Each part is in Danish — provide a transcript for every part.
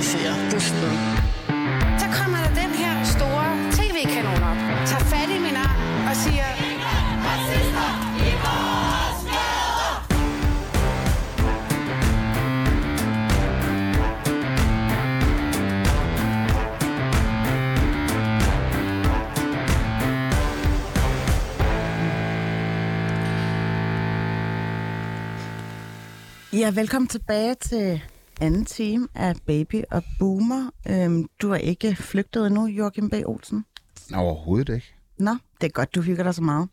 legalisere busten. Så kommer der den her store tv-kanon op, tager fat i min arm og siger... Ja, velkommen tilbage til anden time af Baby og Boomer. Øhm, du er ikke flygtet endnu, Joachim B. Olsen. Overhovedet ikke. Nå, det er godt, du hygger dig så meget.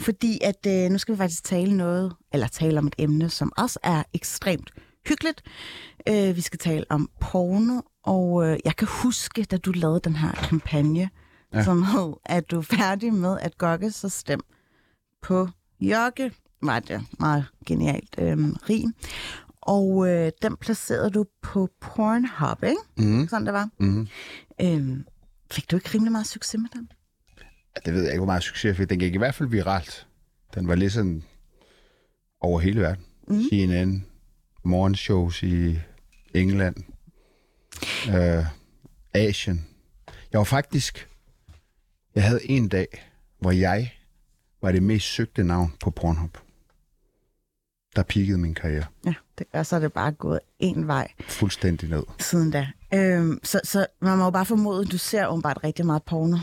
Fordi at øh, nu skal vi faktisk tale noget, eller tale om et emne, som også er ekstremt hyggeligt. Øh, vi skal tale om porno, og øh, jeg kan huske, da du lavede den her kampagne, ja. Som hed, at du er færdig med at gokke så stem på Jokke, var det meget genialt øh, rim. Og øh, den placerede du på Pornhub, ikke? Mm. Sådan det var. Mm. Øh, fik du ikke rimelig meget succes med den? Det ved jeg ikke, hvor meget succes jeg fik. Den gik i hvert fald viralt. Den var lidt sådan over hele verden. Mm. CNN, morgenshows i England, øh, Asien. Jeg var faktisk... Jeg havde en dag, hvor jeg var det mest søgte navn på Pornhub. Der peakede min karriere Ja, det, og så er det bare gået en vej fuldstændig ned. siden da. Øhm, så, så man må jo bare formode, at du ser åbenbart rigtig meget porno. Ej,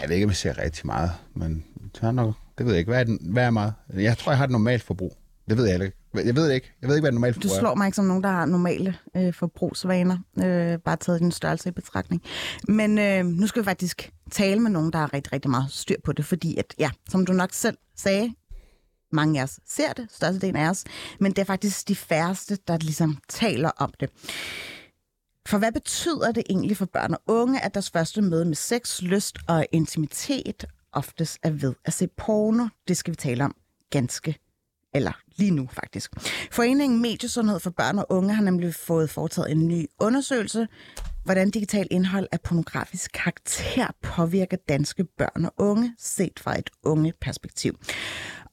jeg ved ikke, om jeg ser rigtig meget, men det, er nok, det ved jeg ikke. Hvad er, den, hvad er meget? Jeg tror, jeg har et normalt forbrug. Det ved jeg ikke. Jeg ved det ikke. Jeg ved ikke, hvad normalt Du forbrug er. slår mig ikke som nogen, der har normale øh, forbrugsvaner, øh, bare taget din størrelse i betragtning. Men øh, nu skal vi faktisk tale med nogen, der har rigtig, rigtig meget styr på det, fordi at, ja, som du nok selv sagde, mange af os ser det, størstedelen af os, men det er faktisk de færreste, der ligesom taler om det. For hvad betyder det egentlig for børn og unge, at deres første møde med sex, lyst og intimitet oftest er ved at se porno? Det skal vi tale om ganske eller lige nu faktisk. Foreningen Mediesundhed for Børn og Unge har nemlig fået foretaget en ny undersøgelse, hvordan digital indhold af pornografisk karakter påvirker danske børn og unge, set fra et unge perspektiv.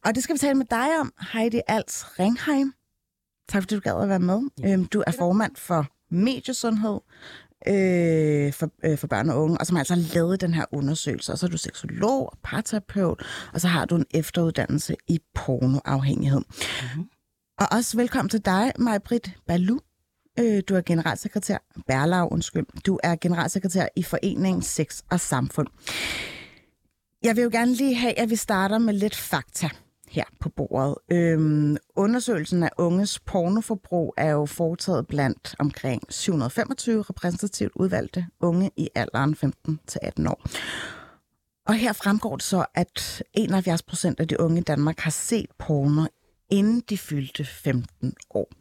Og det skal vi tale med dig om, Heidi Als Ringheim. Tak fordi du gad at være med. Øhm, Du er formand for Mediesundhed øh, for, øh, for børn og unge, og som har altså lavet den her undersøgelse. Og så er du seksolog og parterapeut, og så har du en efteruddannelse i pornoafhængighed. Mm-hmm. Og også velkommen til dig, Maj-Brit Balu. Øh, du er generalsekretær, Berlav, undskyld. Du er generalsekretær i Foreningen Sex og Samfund. Jeg vil jo gerne lige have, at vi starter med lidt fakta her på bordet. Øhm, undersøgelsen af unges pornoforbrug er jo foretaget blandt omkring 725 repræsentativt udvalgte unge i alderen 15-18 år. Og her fremgår det så, at 71 procent af de unge i Danmark har set porno, inden de fyldte 15 år.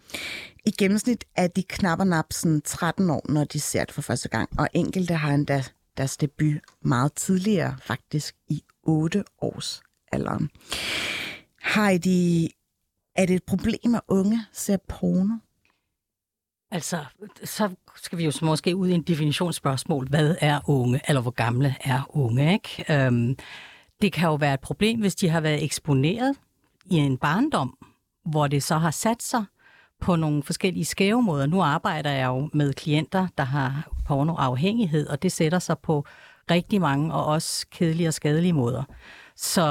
I gennemsnit er de knap og nap sådan 13 år, når de ser det for første gang, og enkelte har endda deres debut meget tidligere, faktisk i 8 års alderen. Heidi, er det et problem, at unge ser porno? Altså, så skal vi jo måske ud i en definitionsspørgsmål. Hvad er unge, eller hvor gamle er unge, ikke? Øhm, det kan jo være et problem, hvis de har været eksponeret i en barndom, hvor det så har sat sig på nogle forskellige skæve måder. Nu arbejder jeg jo med klienter, der har pornoafhængighed, og det sætter sig på rigtig mange og også kedelige og skadelige måder. Så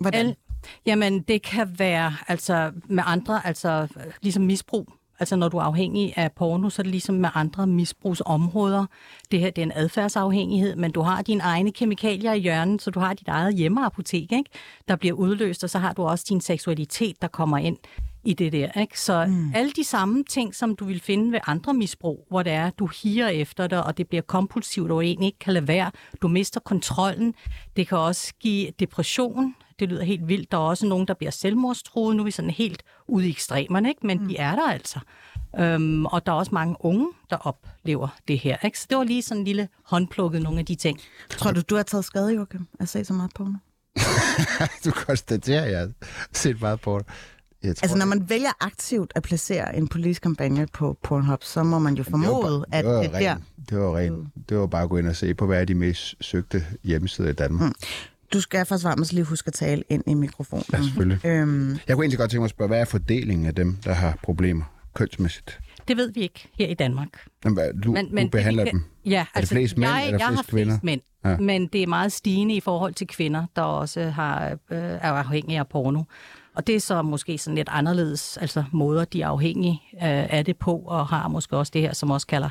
Hvordan? Al, jamen, det kan være altså med andre, altså ligesom misbrug. Altså når du er afhængig af porno, så er det ligesom med andre misbrugsområder. Det her det er en adfærdsafhængighed, men du har dine egne kemikalier i hjørnet, så du har dit eget hjemmeapotek, ikke? der bliver udløst, og så har du også din seksualitet, der kommer ind i det der. Ikke? Så mm. alle de samme ting, som du vil finde ved andre misbrug, hvor det er, du higer efter det, og det bliver kompulsivt, og egentlig ikke kan lade være. Du mister kontrollen. Det kan også give depression. Det lyder helt vildt. Der er også nogen, der bliver selvmordstruet. Nu er vi sådan helt ude i ekstremerne, ikke? men mm. de er der altså. Øhm, og der er også mange unge, der oplever det her. Ikke? Så det var lige sådan en lille håndplukket nogle af de ting. Tror du, du har taget skade, Joachim, at se så meget porno? du konstaterer, at jeg har set meget. Jeg tror, Altså, når man vælger aktivt at placere en politisk kampagne på Pornhub, så må man jo formode, at det var, det der... ren, det var rent. Det var bare at gå ind og se på, hvad er de mest søgte hjemmesider i Danmark. Mm. Du skal først varmt lige huske at tale ind i mikrofonen. Ja, selvfølgelig. Øhm, Jeg kunne egentlig godt tænke mig at spørge, hvad er fordelingen af dem, der har problemer kønsmæssigt? Det ved vi ikke her i Danmark. Jamen, hvad, du, men, men du behandler det, dem. Ja, er det flest mænd, jeg, eller jeg flest har kvinder? flest mænd, Ja. men det er meget stigende i forhold til kvinder, der også har, øh, er afhængige af porno. Og det er så måske sådan lidt anderledes, altså måder, de er afhængige øh, af det på, og har måske også det her, som også kalder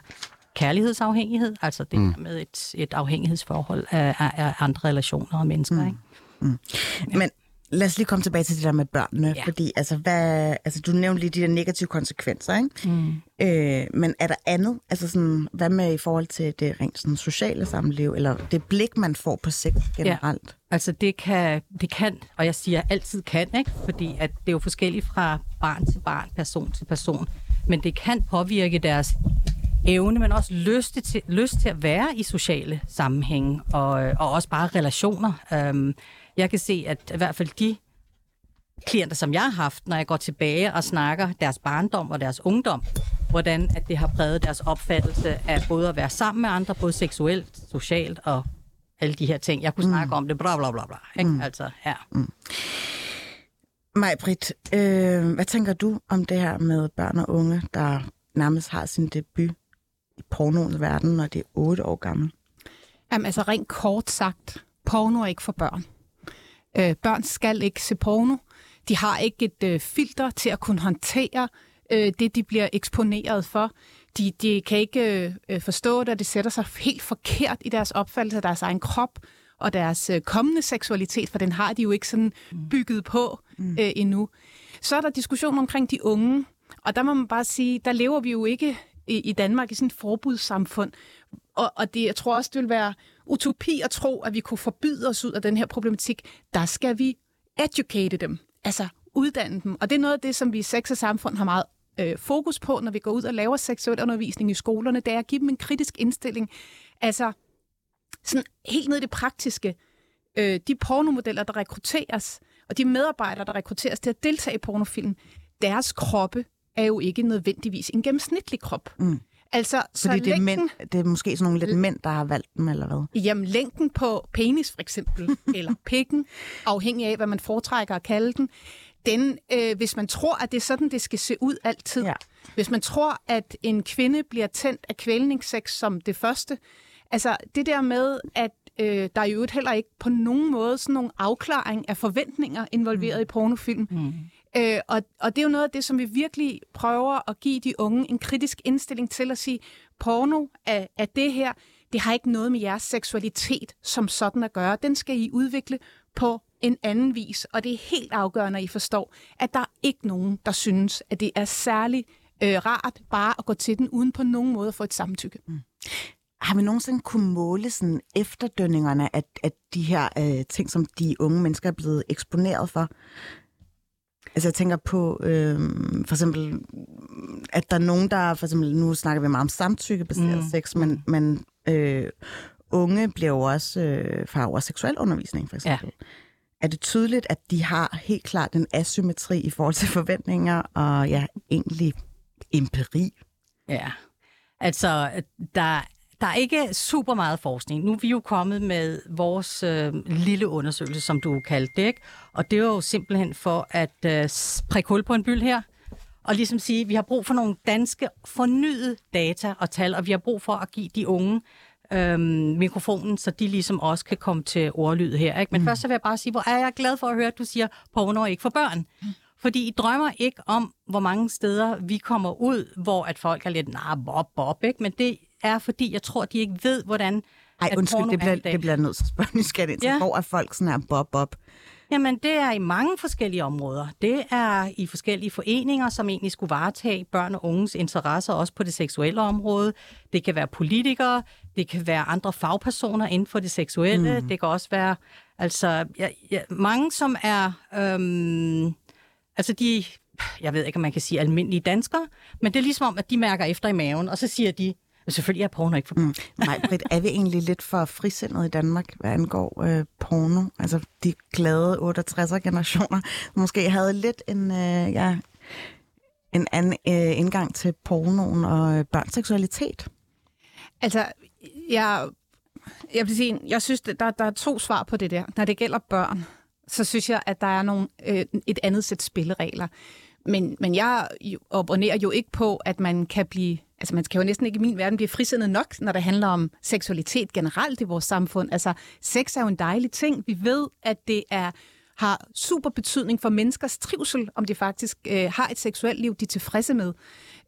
kærlighedsafhængighed, altså det mm. med et, et afhængighedsforhold af, af, af andre relationer og mennesker. Mm. Ikke? Men lad os lige komme tilbage til det der med børnene, ja. Ja. fordi altså, hvad, altså, du nævnte lige de der negative konsekvenser, ikke? Mm. Øh, men er der andet? Altså sådan, hvad med i forhold til det rent sådan, sociale samliv, eller det blik, man får på sex generelt? Altså det kan, det kan, og jeg siger altid kan, ikke? fordi at det er jo forskelligt fra barn til barn, person til person, men det kan påvirke deres evne, men også lyst til, lyst til at være i sociale sammenhænge, og, og også bare relationer. Øhm, jeg kan se, at i hvert fald de klienter, som jeg har haft, når jeg går tilbage og snakker deres barndom og deres ungdom, hvordan at det har præget deres opfattelse af både at være sammen med andre, både seksuelt, socialt og alle de her ting. Jeg kunne snakke mm. om det, bla bla bla bla. Ikke? Mm. Altså, ja. Maj Britt, øh, hvad tænker du om det her med børn og unge, der nærmest har sin debut i pornoens verden, når de er 8 år gamle? Jamen, altså rent kort sagt, porno er ikke for børn. Øh, børn skal ikke se porno. De har ikke et øh, filter til at kunne håndtere øh, det, de bliver eksponeret for. De, de kan ikke øh, forstå det, og det sætter sig helt forkert i deres opfattelse af deres egen krop og deres øh, kommende seksualitet, for den har de jo ikke sådan bygget på øh, endnu. Så er der diskussion omkring de unge, og der må man bare sige, der lever vi jo ikke i, i Danmark i sådan et forbudssamfund. Og, og det, jeg tror også, det vil være utopi at tro, at vi kunne forbyde os ud af den her problematik. Der skal vi educate dem, altså uddanne dem. Og det er noget af det, som vi i Sex og Samfund har meget øh, fokus på, når vi går ud og laver seksuel undervisning i skolerne, det er at give dem en kritisk indstilling. Altså, sådan helt ned i det praktiske. Øh, de pornomodeller, der rekrutteres, og de medarbejdere, der rekrutteres til at deltage i pornofilm, deres kroppe er jo ikke nødvendigvis en gennemsnitlig krop. Mm. Altså, så Fordi det er, længden, mænd, det er måske sådan nogle lidt mænd, der har valgt dem, eller hvad? Jamen, længden på penis for eksempel, eller pikken, afhængig af, hvad man foretrækker at kalde den, den, øh, hvis man tror, at det er sådan, det skal se ud altid. Ja. Hvis man tror, at en kvinde bliver tændt af kvælningssex som det første, altså det der med, at øh, der er jo heller ikke på nogen måde sådan nogle afklaring af forventninger involveret mm. i pornofilm. Mm. Øh, og, og det er jo noget af det, som vi virkelig prøver at give de unge en kritisk indstilling til at sige, porno er, er det her, det har ikke noget med jeres seksualitet som sådan at gøre. Den skal I udvikle på en anden vis, og det er helt afgørende, at I forstår, at der er ikke nogen, der synes, at det er særlig øh, rart bare at gå til den, uden på nogen måde at få et samtykke. Mm. Har vi nogensinde kunne måle sådan efterdønningerne af, af de her øh, ting, som de unge mennesker er blevet eksponeret for? Altså jeg tænker på øh, for eksempel, at der er nogen, der for eksempel, nu snakker vi meget om samtykkebaseret mm. sex, men, men øh, unge bliver jo også øh, fra over seksuel undervisning for eksempel. Ja. Er det tydeligt, at de har helt klart en asymmetri i forhold til forventninger og ja, egentlig empiri? Ja, altså der der er ikke super meget forskning. Nu er vi jo kommet med vores øh, lille undersøgelse, som du kaldte det, ikke? Og det er jo simpelthen for at øh, prikke hul på en byld her, og ligesom sige, at vi har brug for nogle danske fornyede data og tal, og vi har brug for at give de unge øh, mikrofonen, så de ligesom også kan komme til ordlyd her. Ikke? Men mm. først så vil jeg bare sige, hvor er jeg glad for at høre, at du siger, porno er ikke for børn. Mm. Fordi I drømmer ikke om, hvor mange steder vi kommer ud, hvor at folk er lidt, nah, bob, bob, ikke? Men det er, fordi jeg tror, de ikke ved, hvordan Ej, undskyld, det er bliver, det bliver nødt til at spørge nysgerrigt til. Ja. Hvor er folk sådan her bob, bob? Jamen, det er i mange forskellige områder. Det er i forskellige foreninger, som egentlig skulle varetage børn og unges interesser, også på det seksuelle område. Det kan være politikere, det kan være andre fagpersoner inden for det seksuelle. Mm. Det kan også være altså ja, ja, mange, som er øhm, altså de, jeg ved ikke, om man kan sige almindelige danskere, men det er ligesom om, at de mærker efter i maven, og så siger de, selvfølgelig er porno ikke for Mm. Nej, Britt, er vi egentlig lidt for frisindet i Danmark, hvad angår øh, porno? Altså de glade 68'er generationer måske havde lidt en, øh, ja, en anden øh, indgang til pornoen og øh, børns seksualitet. Altså, jeg, jeg vil sige, jeg synes, der, der er to svar på det der. Når det gælder børn, så synes jeg, at der er nogle, øh, et andet sæt spilleregler. Men, men jeg abonnerer jo ikke på, at man kan blive... Altså, man kan jo næsten ikke i min verden blive frisindet nok, når det handler om seksualitet generelt i vores samfund. Altså, sex er jo en dejlig ting. Vi ved, at det er har super betydning for menneskers trivsel, om de faktisk øh, har et seksuelt liv, de er tilfredse med.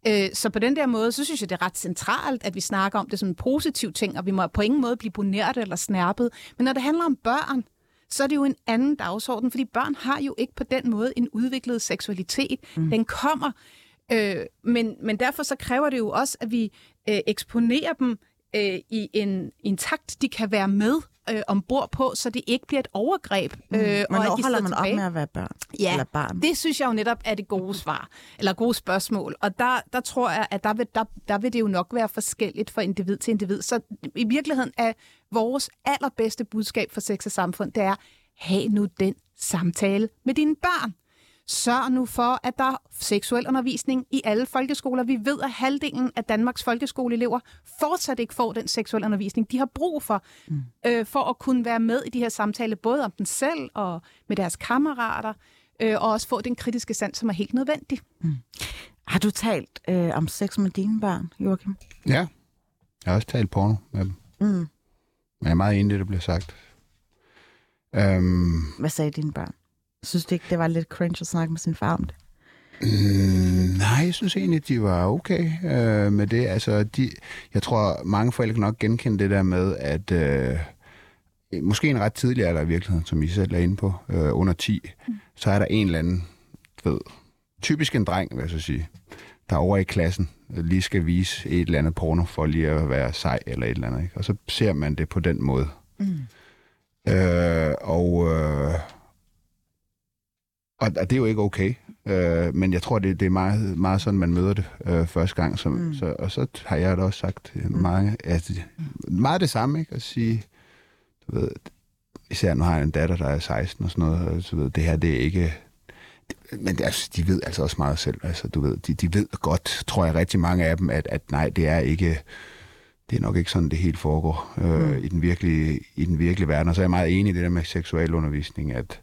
Øh, så på den der måde, så synes jeg, det er ret centralt, at vi snakker om det som en positiv ting, og vi må på ingen måde blive boneret eller snærpet. Men når det handler om børn, så er det jo en anden dagsorden, fordi børn har jo ikke på den måde en udviklet seksualitet. Mm. Den kommer, øh, men, men derfor så kræver det jo også, at vi øh, eksponerer dem øh, i, en, en takt, de kan være med øh, ombord på, så det ikke bliver et overgreb. Øh, og at Hvornår de holder man op tilbage. med at være børn? Ja, Eller barn? det synes jeg jo netop er det gode svar, eller gode spørgsmål. Og der, der tror jeg, at der vil, der, der vil det jo nok være forskelligt fra individ til individ. Så i virkeligheden er vores allerbedste budskab for sex og samfund, det er, have nu den samtale med dine børn. Sørg nu for, at der er seksuel undervisning i alle folkeskoler. Vi ved, at halvdelen af Danmarks folkeskoleelever fortsat ikke får den seksuelle undervisning, de har brug for, mm. øh, for at kunne være med i de her samtaler, både om dem selv og med deres kammerater, øh, og også få den kritiske sans, som er helt nødvendig. Har du talt øh, om sex med dine børn, Joachim? Ja. Jeg har også talt porno med dem. Mm. Men jeg er meget enig i det, der bliver sagt. Øhm, Hvad sagde dine børn? Synes du ikke, det var lidt cringe at snakke med sin far om det? Mm, nej, jeg synes egentlig, de var okay øh, med det. Altså, de, jeg tror, mange forældre kan nok genkende det der med, at øh, måske en ret tidlig alder i virkeligheden, som I selv er inde på, øh, under 10, mm. så er der en eller anden, ved, typisk en dreng, vil jeg så sige, der over i klassen øh, lige skal vise et eller andet porno for lige at være sej eller et eller andet. Ikke? Og så ser man det på den måde. Mm. Øh, og, øh, og, og det er jo ikke okay. Øh, men jeg tror, det, det er meget, meget sådan, man møder det øh, første gang. Som, mm. så, og så har jeg da også sagt til mange, altså, meget det samme, ikke? At sige, du ved, især nu har jeg en datter, der er 16 og sådan noget, og så ved, det her, det er ikke... Men det, altså, de ved altså også meget selv. Altså, du ved, de, de ved godt, tror jeg, rigtig mange af dem, at, at nej, det er ikke... Det er nok ikke sådan, det helt foregår øh, mm. i, den virkelige, i den virkelige verden. Og så er jeg meget enig i det der med seksualundervisning, at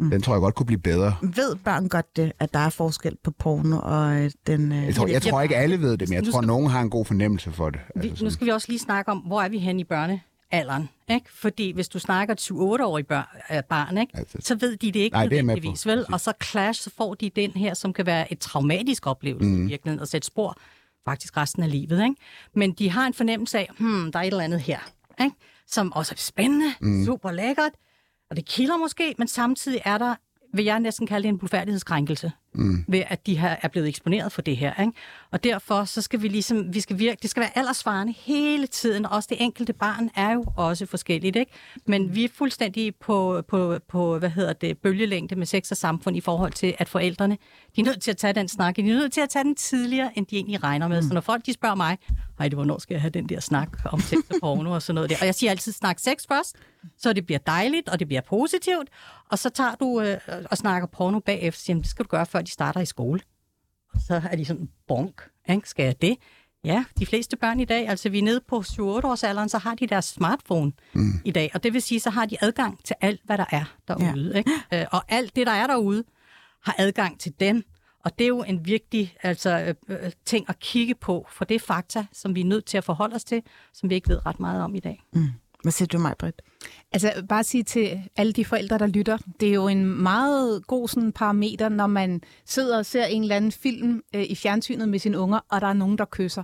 mm. den tror jeg godt kunne blive bedre. Ved børn godt det, at der er forskel på porno og øh, den... Øh, Jeg tror, jeg tror ikke, alle ved det, men jeg tror, skal- nogen har en god fornemmelse for det. Vi, Altså nu skal vi også lige snakke om, hvor er vi hen i børnealderen? Ikke? Fordi hvis du snakker et 7-8-årig børn, øh, barn, ikke? Altså- så ved de det ikke Nej, er nødvendigvis, vel? Og så clash, så får de den her, som kan være et traumatisk oplevelse mm. i virkeligheden, og sætte spor faktisk resten af livet. Ikke? Men de har en fornemmelse af, hmm, der er et eller andet her, ikke? som også er spændende, mm. super lækkert, og det kilder måske, men samtidig er der, vil jeg næsten kalde det en blufærdighedskrænkelse, mm. ved at de her er blevet eksponeret for det her. Ikke? Og derfor så skal vi ligesom, vi skal virke, det skal være aldersvarende hele tiden, også det enkelte barn er jo også forskelligt, ikke? Men vi er fuldstændig på, på, på hvad hedder det, bølgelængde med sex og samfund i forhold til, at forældrene, de er nødt til at tage den snak, de er nødt til at tage den tidligere, end de egentlig regner med. Mm. Så når folk de spørger mig, hej, det hvornår skal jeg have den der snak om sex og porno og sådan noget der, og jeg siger altid, snak sex først, så det bliver dejligt, og det bliver positivt, og så tager du øh, og snakker porno bagefter, så siger, "Jamen, det skal du gøre, før de starter i skole. Og så er de sådan, bonk, ikke? skal jeg det? Ja, de fleste børn i dag, altså vi er nede på 7-8 års alderen, så har de deres smartphone mm. i dag. Og det vil sige, så har de adgang til alt, hvad der er derude. Ja. Ikke? Øh, Og alt det, der er derude, har adgang til den. Og det er jo en vigtig altså, øh, øh, ting at kigge på, for det er fakta, som vi er nødt til at forholde os til, som vi ikke ved ret meget om i dag. Hvad siger du mig, Britt? Altså bare sige til alle de forældre, der lytter, det er jo en meget god sådan, parameter, når man sidder og ser en eller anden film øh, i fjernsynet med sine unger, og der er nogen, der kysser.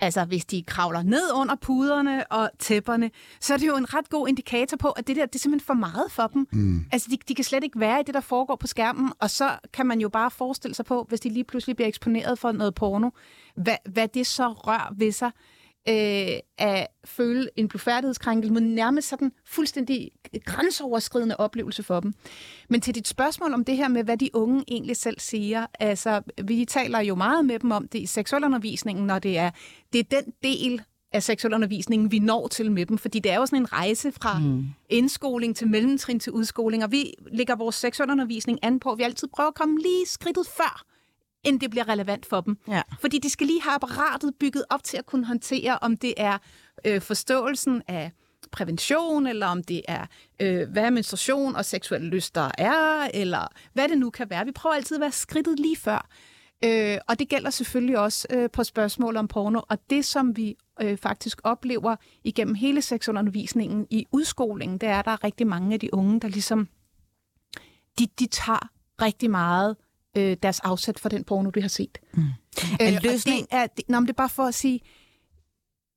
Altså hvis de kravler ned under puderne og tæpperne, så er det jo en ret god indikator på, at det der det er simpelthen for meget for dem. Mm. Altså de, de kan slet ikke være i det, der foregår på skærmen, og så kan man jo bare forestille sig på, hvis de lige pludselig bliver eksponeret for noget porno, hvad, hvad det så rør ved sig øh, at føle en blufærdighedskrænkelse, men nærmest sådan fuldstændig grænseoverskridende oplevelse for dem. Men til dit spørgsmål om det her med, hvad de unge egentlig selv siger, altså vi taler jo meget med dem om det i seksualundervisningen, når det er, det er den del af seksualundervisningen, vi når til med dem, fordi det er jo sådan en rejse fra mm. indskoling til mellemtrin til udskoling, og vi lægger vores seksualundervisning an på, at vi altid prøver at komme lige skridtet før, end det bliver relevant for dem. Ja. Fordi de skal lige have apparatet bygget op til at kunne håndtere, om det er øh, forståelsen af prævention, eller om det er, øh, hvad menstruation og seksuelle lyster er, eller hvad det nu kan være. Vi prøver altid at være skridtet lige før. Øh, og det gælder selvfølgelig også øh, på spørgsmål om porno. Og det, som vi øh, faktisk oplever igennem hele seksualundervisningen i udskolingen, det er, at der er rigtig mange af de unge, der ligesom, de, de tager rigtig meget øh, deres afsæt for den porno, de har set. Mm. Øh, En løsning- Det er, det, nå, men det er bare for at sige,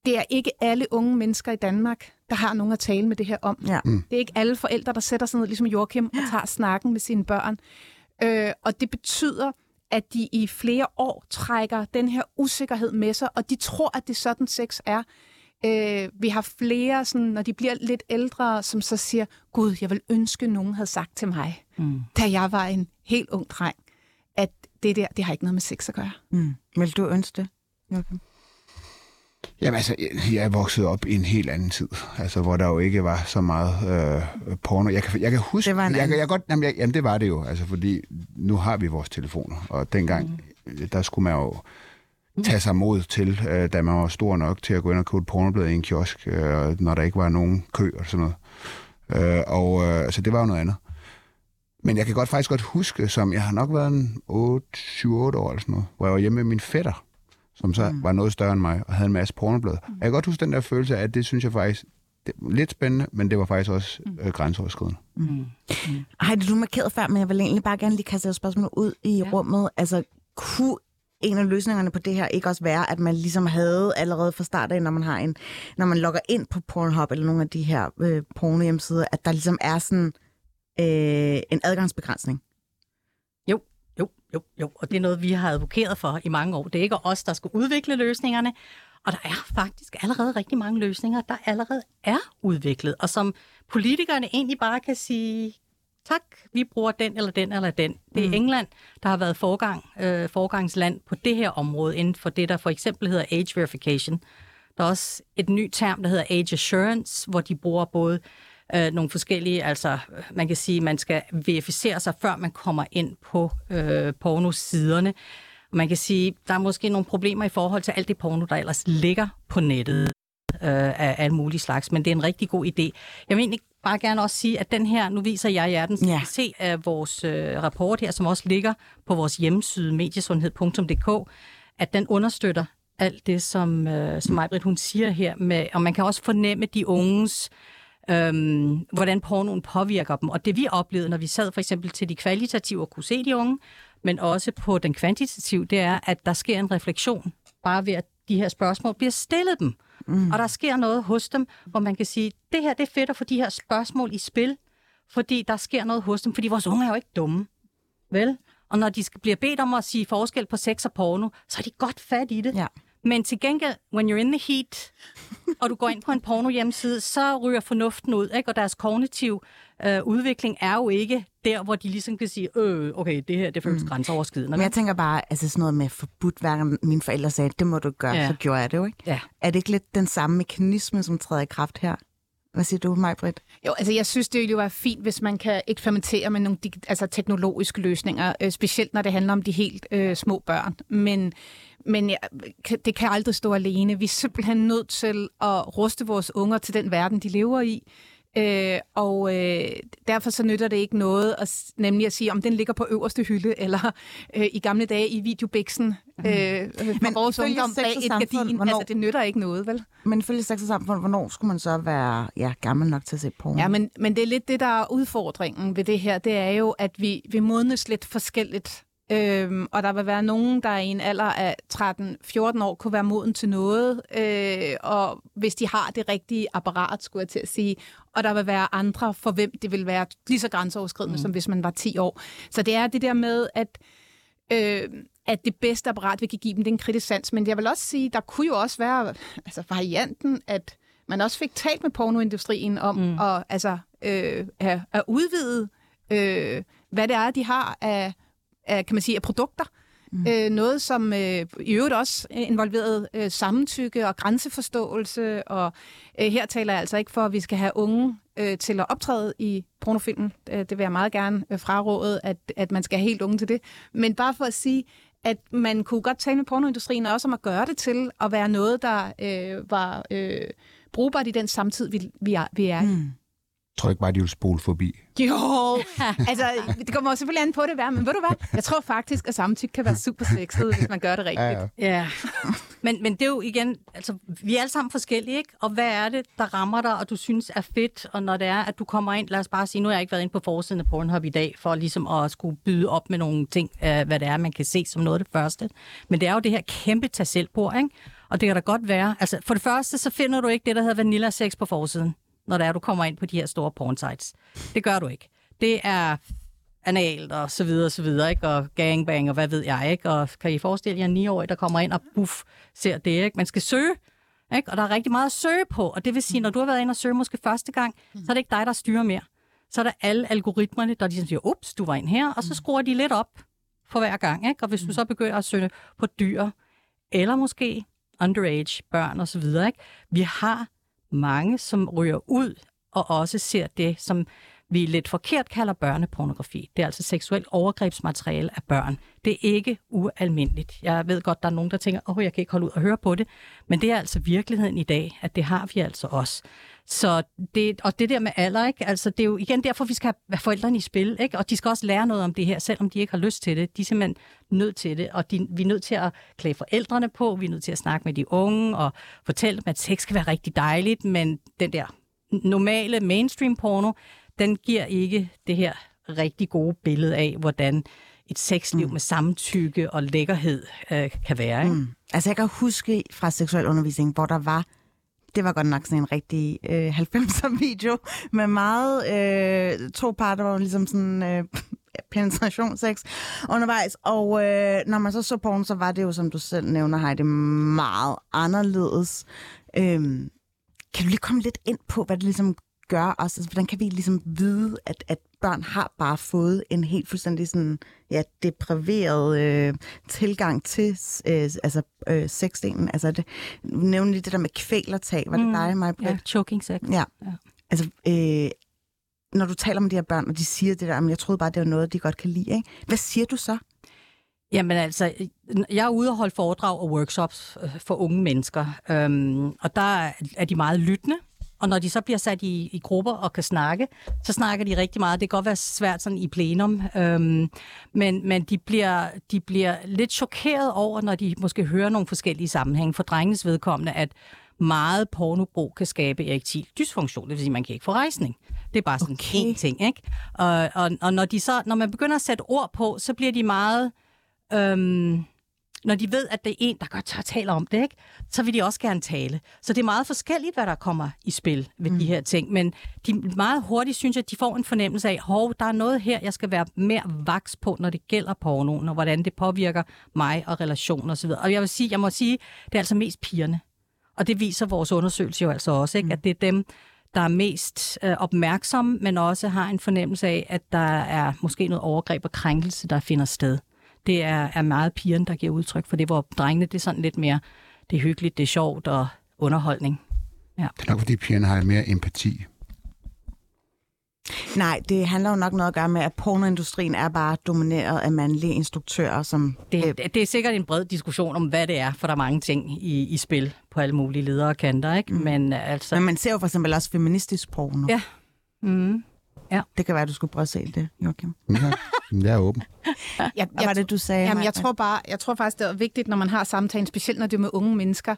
det er ikke alle unge mennesker i Danmark, der har nogen at tale med det her om. Ja. Mm. Det er ikke alle forældre, der sætter sig ned, ligesom Joachim, og tager snakken med sine børn. Øh, og det betyder, at de i flere år trækker den her usikkerhed med sig, og de tror, at det er sådan, sex er. Øh, vi har flere, sådan, når de bliver lidt ældre, som så siger, Gud, jeg vil ønske, nogen havde sagt til mig, mm. da jeg var en helt ung dreng, at det der, det har ikke noget med sex at gøre. Mm. Vil du ønske det? Joachim? Jamen altså, jeg- er vokset op i en helt anden tid, altså hvor der jo ikke var så meget øh, porno. Jeg kan, jeg kan huske, Det var en jeg, anden. jeg, jeg godt, jamen, jeg, jamen det var det jo, altså fordi nu har vi vores telefoner, og dengang, mm. der skulle man jo tage sig mod til, øh, da man var stor nok til at gå ind og købe et pornoblad i en kiosk, øh, når der ikke var nogen kø og sådan noget. Øh, og øh, så det var jo noget andet. Men jeg kan godt faktisk godt huske, som jeg har nok været en 8, 7, 8 år eller sådan noget, hvor jeg var hjemme med min fætter, som så mm. var noget større end mig, og havde en masse pornoblad. Mm. Jeg kan godt huske den der følelse af, at det synes jeg faktisk, det var lidt spændende, men det var faktisk også øh, grænseoverskridende. Heidi, du markerede før, men jeg vil egentlig bare gerne lige kaste et spørgsmål ud i ja. rummet. Altså, kunne en af løsningerne på det her ikke også være, at man ligesom havde allerede fra start af, når man har en, når man logger ind på Pornhub eller nogle af de her øh, porno hjemmesider, at der ligesom er sådan øh, en adgangsbegrænsning? Jo, jo, jo, jo. Og det er noget, vi har advokeret for i mange år. Det er ikke os, der skal udvikle løsningerne. Og der er faktisk allerede rigtig mange løsninger, der allerede er udviklet. Og som politikerne egentlig bare kan sige, tak, vi bruger den eller den eller den. Det er mm. England, der har været forgang, øh, forgangsland på det her område, inden for det, der for eksempel hedder age verification. Der er også et nyt term, der hedder age assurance, hvor de bruger både øh, nogle forskellige, altså man kan sige, man skal verificere sig, før man kommer ind på øh, pornosiderne. Man kan sige, der er måske nogle problemer i forhold til alt det porno, der ellers ligger på nettet øh, af alle mulige slags, men det er en rigtig god idé. Jeg vil egentlig bare gerne også sige, at den her, nu viser jeg jer den, så Ja. se af vores øh, rapport her, som også ligger på vores hjemmeside, mediesundhed.dk, at den understøtter alt det, som, øh, som Majbrit, hun siger her, med, og man kan også fornemme de unges øhm, hvordan pornoen påvirker dem. Og det vi oplevede, når vi sad for eksempel til de kvalitative og kunne se de unge, men også på den kvantitative, det er, at der sker en refleksion, bare ved at de her spørgsmål bliver stillet dem. Mm. Og der sker noget hos dem, hvor man kan sige, det her det er fedt at få de her spørgsmål i spil, fordi der sker noget hos dem, fordi vores unge er jo ikke dumme. Vel? Og når de bliver bedt om at sige forskel på sex og porno, så er de godt fat i det. Ja. Men til gengæld, when you're in the heat, og du går ind på en porno hjemmeside, så ryger fornuften ud, ikke? og deres kognitiv øh, udvikling er jo ikke der, hvor de ligesom kan sige, øh, okay, det her det føles mm. grænseoverskridende. Men jeg tænker bare, altså sådan noget med forbudt, hver gang mine forældre sagde, det må du gøre. Ja. så gjorde jeg det jo ikke. Ja. Er det ikke lidt den samme mekanisme, som træder i kraft her? Hvad siger du, Majbrit? Jo, altså jeg synes, det ville jo være fint, hvis man kan eksperimentere med nogle altså, teknologiske løsninger, øh, specielt når det handler om de helt øh, små børn. Men, men ja, det kan aldrig stå alene. Vi er simpelthen nødt til at ruste vores unger til den verden, de lever i. Øh, og øh, derfor så nytter det ikke noget, at, nemlig at sige, om den ligger på øverste hylde, eller øh, i gamle dage i videobiksen, øh, Men Men vores ungdom bag et gardin. hvornår- Altså, det nytter ikke noget, vel? Men ifølge sex og samfund, hvornår skulle man så være ja, gammel nok til at se porno? Ja, men, men det er lidt det, der er udfordringen ved det her. Det er jo, at vi, vi modnes lidt forskelligt. Øhm, og der vil være nogen, der i en alder af 13-14 år kunne være moden til noget, øh, og hvis de har det rigtige apparat, skulle jeg til at sige. Og der vil være andre, for hvem det vil være lige så grænseoverskridende, mm. som hvis man var 10 år. Så det er det der med, at øh, at det bedste apparat, vi kan give dem, det er en kritisk sans. Men jeg vil også sige, der kunne jo også være altså varianten, at man også fik talt med pornoindustrien om mm. at, altså, øh, at, at udvide, øh, hvad det er, de har af, af kan man sige, af produkter. Mm. Øh, noget, som øh, i øvrigt også involverede øh, samtykke og grænseforståelse. Og øh, her taler jeg altså ikke for, at vi skal have unge øh, til at optræde i pornofilmen. Øh, det vil jeg meget gerne øh, fraråde, at, at man skal have helt unge til det. Men bare for at sige, at man kunne godt tale med pornoindustrien også om at gøre det til at være noget, der øh, var øh, brugbart i den samtid, vi, vi, er, vi er i. Mm. Jeg tror ikke bare, de vil spole forbi. Jo, altså, det kommer jo selvfølgelig an på det værd, men ved du hvad? Jeg tror faktisk, at samtykke kan være super sexet, hvis man gør det rigtigt. Ja, ja. Ja, men, men det er jo igen, altså, vi er alle sammen forskellige, ikke? Og hvad er det, der rammer dig, og du synes er fedt? Og når det er, at du kommer ind, lad os bare sige, nu har jeg ikke været inde på forsiden af Pornhub i dag, for ligesom at skulle byde op med nogle ting, hvad det er, man kan se som noget af det første. Men det er jo det her kæmpe tag selv ikke? Og det kan da godt være, altså for det første, så finder du ikke det, der hedder vanilla sex på forsiden, når det er, du kommer ind på de her store porn sites. Det gør du ikke. Det er analt og så videre og så videre, ikke? og gangbang og hvad ved jeg, ikke? og kan I forestille jer en 9-årig, der kommer ind og buff, ser det, ikke? man skal søge, ikke? og der er rigtig meget at søge på, og det vil sige, når du har været inde og søge måske første gang, så er det ikke dig, der styrer mere. Så er der alle algoritmerne, der ligesom siger, ups, du var ind her, og så skruer de lidt op for hver gang, ikke? og hvis du så begynder at søge på dyr, eller måske underage, børn og så videre, ikke? vi har mange, som ryger ud og også ser det, som vi lidt forkert kalder børnepornografi. Det er altså seksuelt overgrebsmateriale af børn. Det er ikke ualmindeligt. Jeg ved godt, der er nogen, der tænker, åh, oh, jeg kan ikke holde ud og høre på det. Men det er altså virkeligheden i dag, at det har vi altså også. Så det, og det der med alder, ikke? Altså, det er jo igen derfor, vi skal have forældrene i spil, ikke? og de skal også lære noget om det her, selvom de ikke har lyst til det. De er simpelthen nødt til det, og de, vi er nødt til at klæde forældrene på, vi er nødt til at snakke med de unge, og fortælle dem, at sex skal være rigtig dejligt, men den der normale mainstream porno, den giver ikke det her rigtig gode billede af, hvordan et sexliv mm. med samtykke og lækkerhed øh, kan være. Ikke? Mm. Altså jeg kan huske fra seksuel undervisning, hvor der var, det var godt nok sådan en rigtig øh, 90'er video, med meget øh, to parter, hvor ligesom sådan øh, penetrationssex undervejs. Og øh, når man så så porn, så var det jo, som du selv nævner, Heidi, meget anderledes. Øhm, kan du lige komme lidt ind på, hvad det ligesom gør os? Altså, hvordan kan vi ligesom vide, at, at børn har bare fået en helt fuldstændig sådan, ja, depriveret øh, tilgang til øh, altså, øh, sexdelen? Altså, det, nævnte lige det der med kvælertag. Var det Mm, dig, mig? Ja, choking sex. Ja. Ja. Altså, øh, når du taler med de her børn, og de siger det der, men jeg troede bare, det var noget, de godt kan lide, ikke? Hvad siger du så? Jamen altså, jeg er ude og holde foredrag og workshops øh, for unge mennesker, øhm, og der er de meget lyttende. Og når de så bliver sat i, i grupper og kan snakke, så snakker de rigtig meget. Det kan godt være svært sådan i plenum, øhm, men, men de, bliver, de bliver lidt chokeret over, når de måske hører nogle forskellige sammenhænge for drengenes vedkommende, at meget pornobrug kan skabe erektil dysfunktion. Det vil sige, at man kan ikke få rejsning. Det er bare sådan Okay. en ting, ikke? Og, og, og når, de så, når man begynder at sætte ord på, så bliver de meget... Øhm, når de ved, at det er en, der godt tør tale om det, ikke? så vil de også gerne tale. Så det er meget forskelligt, hvad der kommer i spil ved mm. de her ting. Men de meget hurtigt synes, at de får en fornemmelse af, hov, der er noget her, jeg skal være mere vaks på, når det gælder pornoen, og hvordan det påvirker mig og relationer osv. Og jeg vil sige, jeg må sige, det er altså mest pigerne. Og det viser vores undersøgelse jo altså også, ikke? at det er dem, der er mest øh, opmærksomme, men også har en fornemmelse af, at der er måske noget overgreb og krænkelse, der finder sted. Det er, er meget pigerne, der giver udtryk for det, hvor drengene det er sådan lidt mere, det er hyggeligt, det er sjovt og underholdning. Det er nok, fordi pigerne har mere empati. Nej, det handler jo nok noget at gøre med, at pornoindustrien er bare domineret af mandlige instruktører, som... Det, det, det er sikkert en bred diskussion om, hvad det er, for der er mange ting i, i spil på alle mulige ledere og kanter, ikke? Mm. Men altså... men man ser jo for eksempel også feministisk porno. Ja. Mm. Det kan være, du skulle prøve at se det, Joachim. Ja, jeg er åben. Jeg, Hvad var det, du sagde? Jamen, jeg tror bare, jeg tror faktisk, det er vigtigt, når man har samtalen, specielt når det er med unge mennesker,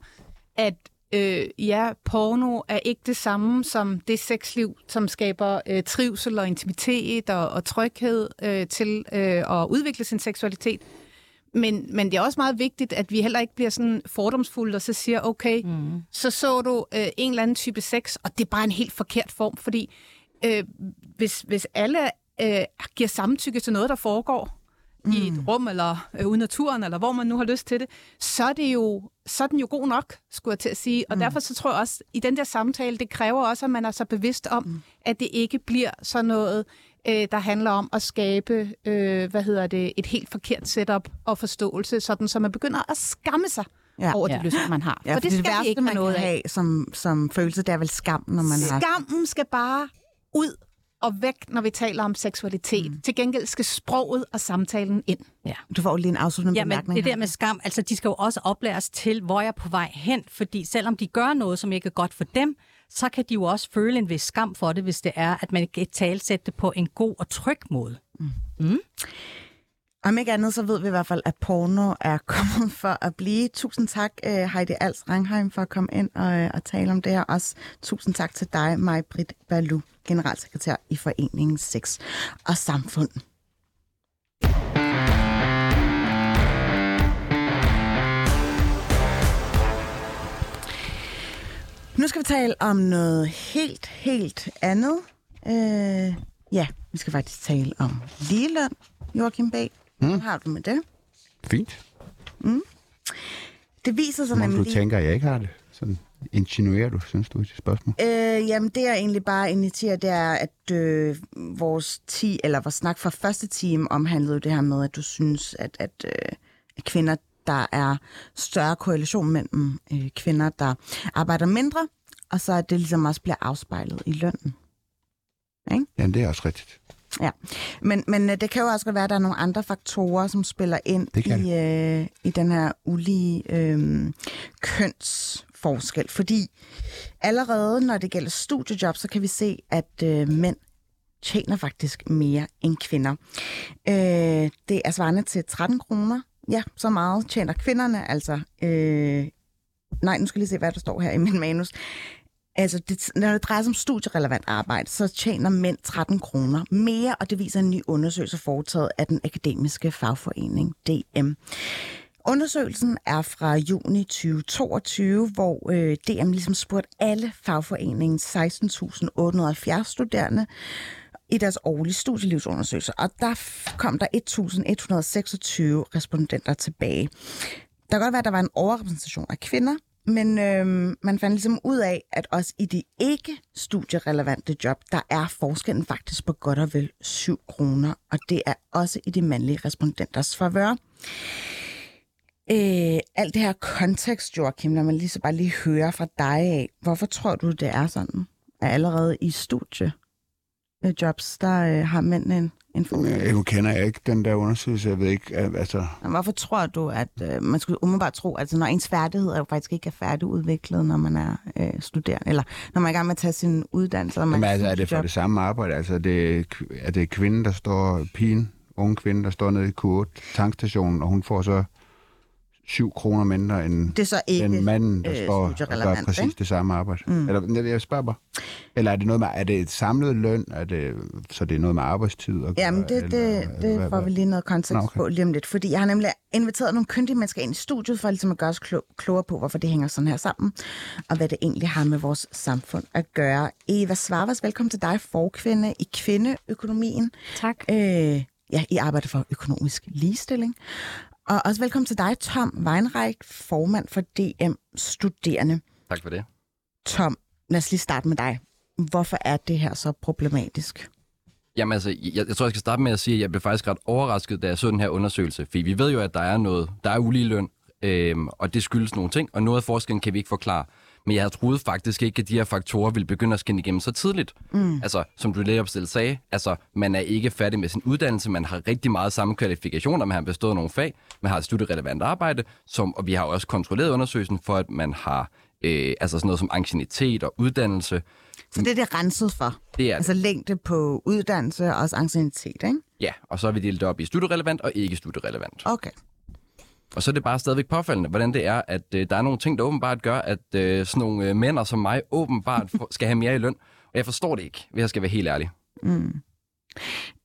at øh, ja, porno er ikke det samme som det sexliv, som skaber øh, trivsel og intimitet og, og tryghed øh, til øh, at udvikle sin seksualitet. Men, men det er også meget vigtigt, at vi heller ikke bliver sådan fordomsfulde og så siger, okay, mm. så så du øh, en eller anden type sex, og det er bare en helt forkert form, fordi øh, hvis, hvis alle øh, giver samtykke til noget, der foregår mm. i et rum eller øh, ude naturen, eller hvor man nu har lyst til det, så er, det jo, så er den jo god nok, skulle jeg til at sige. Og mm. derfor så tror jeg også, i den der samtale, det kræver også, at man er så bevidst om, mm. at det ikke bliver sådan noget, øh, der handler om at skabe, øh, hvad hedder det, et helt forkert setup og forståelse, sådan så man begynder at skamme sig Ja. over de Ja. lyster, man har. Ja, for det skal det vi værste, ikke man noget kan have som, som følelse, det er vel skam, når man har... Skammen skal bare ud, og væk, når vi taler om seksualitet. Mm. Til gengæld skal sproget og samtalen ind. Ja. Du får lige en afsluttende Ja, men bemærkning. det her. der med skam, altså de skal jo også oplæres til, hvor jeg er på vej hen, fordi selvom de gør noget, som ikke er godt for dem, så kan de jo også føle en vis skam for det, hvis det er, at man kan talsætte det på en god og tryg måde. Om ikke andet, så ved vi i hvert fald, at porno er kommet for at blive. Tusind tak, øh, Heidi Als Rangheim, for at komme ind og, øh, og tale om det her. Også tusind tak til dig, Maj-Brit Balu, generalsekretær i Foreningen Sex og Samfund. Nu skal vi tale om noget helt, helt andet. Øh, ja, vi skal faktisk tale om ligeløn, Joachim B. Mm. Har du med det? Fint. Det viser sig Som om du nemlig... tænker, at jeg ikke har det. Sådan insinuerer du, synes du, i dit spørgsmål? Øh, jamen, det jeg egentlig bare initierer, det er, at øh, vores, ti, eller vores snak fra første time omhandlede det her med, at du synes, at, at, øh, kvinder, der er større korrelation mellem øh, kvinder, der arbejder mindre, og så at det ligesom også bliver afspejlet i lønnen. Ja, det er også rigtigt. Ja, men, men øh, det kan jo også godt være, at der er nogle andre faktorer, som spiller ind i, øh, i den her ulige øh, kønsforskel. Fordi allerede når det gælder studiejob, så kan vi se, at øh, mænd tjener faktisk mere end kvinder. Øh, det er svarende til 13 kroner. Ja, så meget tjener kvinderne. Altså, øh, nej, nu skal jeg lige se, hvad der står her i min manus. Altså, det, når det drejer sig om studierelevant arbejde, så tjener mænd 13 kroner mere, og det viser en ny undersøgelse foretaget af den akademiske fagforening DM. Undersøgelsen er fra juni 2022, hvor øh, DM ligesom spurgte alle fagforeningens 16.870 studerende i deres årlige studielivsundersøgelse, og der kom der 1.126 respondenter tilbage. Der kan godt være, at der var en overrepræsentation af kvinder, men øh, man fandt ligesom ud af, at også i de ikke studierelevante job, der er forskellen faktisk på godt og vel 7 kroner, og det er også i de mandlige respondenters favør. Øh, alt det her kontekst, Joachim, når man lige så bare lige hører fra dig af, hvorfor tror du, det er sådan, at allerede i studie? Studiejobs, der øh, har mændene en, en fordel? Øh, Nu kender jeg ikke den der undersøgelse. Jeg ved ikke, øh, altså... Men Hvorfor tror du, at øh, man skulle umiddelbart tro, at når ens færdigheder jo faktisk ikke er færdigudviklet, når man er øh, studerende, eller når man er i gang med at tage sin uddannelse? og man Jamen, altså, er det for studiejob? det samme arbejde? Altså, er det, er det kvinden, der står, pigen, unge kvinde, der står nede i Q8 tankstationen, og hun får så 7 kroner mindre end Det er så ikke den manden, der øh, står og gør præcis ikke? det samme arbejde. Mm. Eller, jeg- jeg spørger bare. Eller er det noget med, er det et samlet løn? Er det, så det er noget med arbejdstid? At gøre, Jamen, det, det, eller, det hvad- får vi lige noget kontekst Nå, okay. på lige om lidt. Fordi jeg har nemlig inviteret nogle kyndige mennesker ind i studiet, for ligesom at gøre os klo- klogere på, hvorfor det hænger sådan her sammen, og hvad det egentlig har med vores samfund at gøre. Eva Svarvas, velkommen til dig, forkvinde i kvindeøkonomien. Tak. Øh, ja, I arbejder for økonomisk ligestilling. Og også velkommen til dig, Tom Weinreich, formand for DM Studerende. Tak for det. Tom, lad os lige starte med dig. Hvorfor er det her så problematisk? Jamen altså, jeg, jeg tror, jeg skal starte med at sige, at jeg blev faktisk ret overrasket, da jeg så den her undersøgelse. For vi ved jo, at der er noget, der er ulige løn, øhm, og det skyldes nogle ting, og noget af forskellen kan vi ikke forklare. Men jeg havde troet faktisk ikke, at de her faktorer ville begynde at skinne igennem så tidligt. Mm. Altså, som du lige opstillet sagde, altså, man er ikke færdig med sin uddannelse, man har rigtig meget samme kvalifikationer, man har bestået nogle fag, man har et studierelevant arbejde, som, og vi har også kontrolleret undersøgelsen for, at man har øh, altså sådan noget som ancienitet og uddannelse. Så det er det renset for? Det er Altså længde på uddannelse og også anciennitet, ikke? Ja, og så har vi delt det op i studierelevant og ikke studierelevant. Okay. Og så er det bare stadigvæk påfaldende, hvordan det er, at øh, der er nogle ting, der åbenbart gør, at øh, sådan nogle øh, mænd som mig åbenbart skal have mere i løn. Og jeg forstår det ikke, hvis jeg skal være helt ærlig. Mm.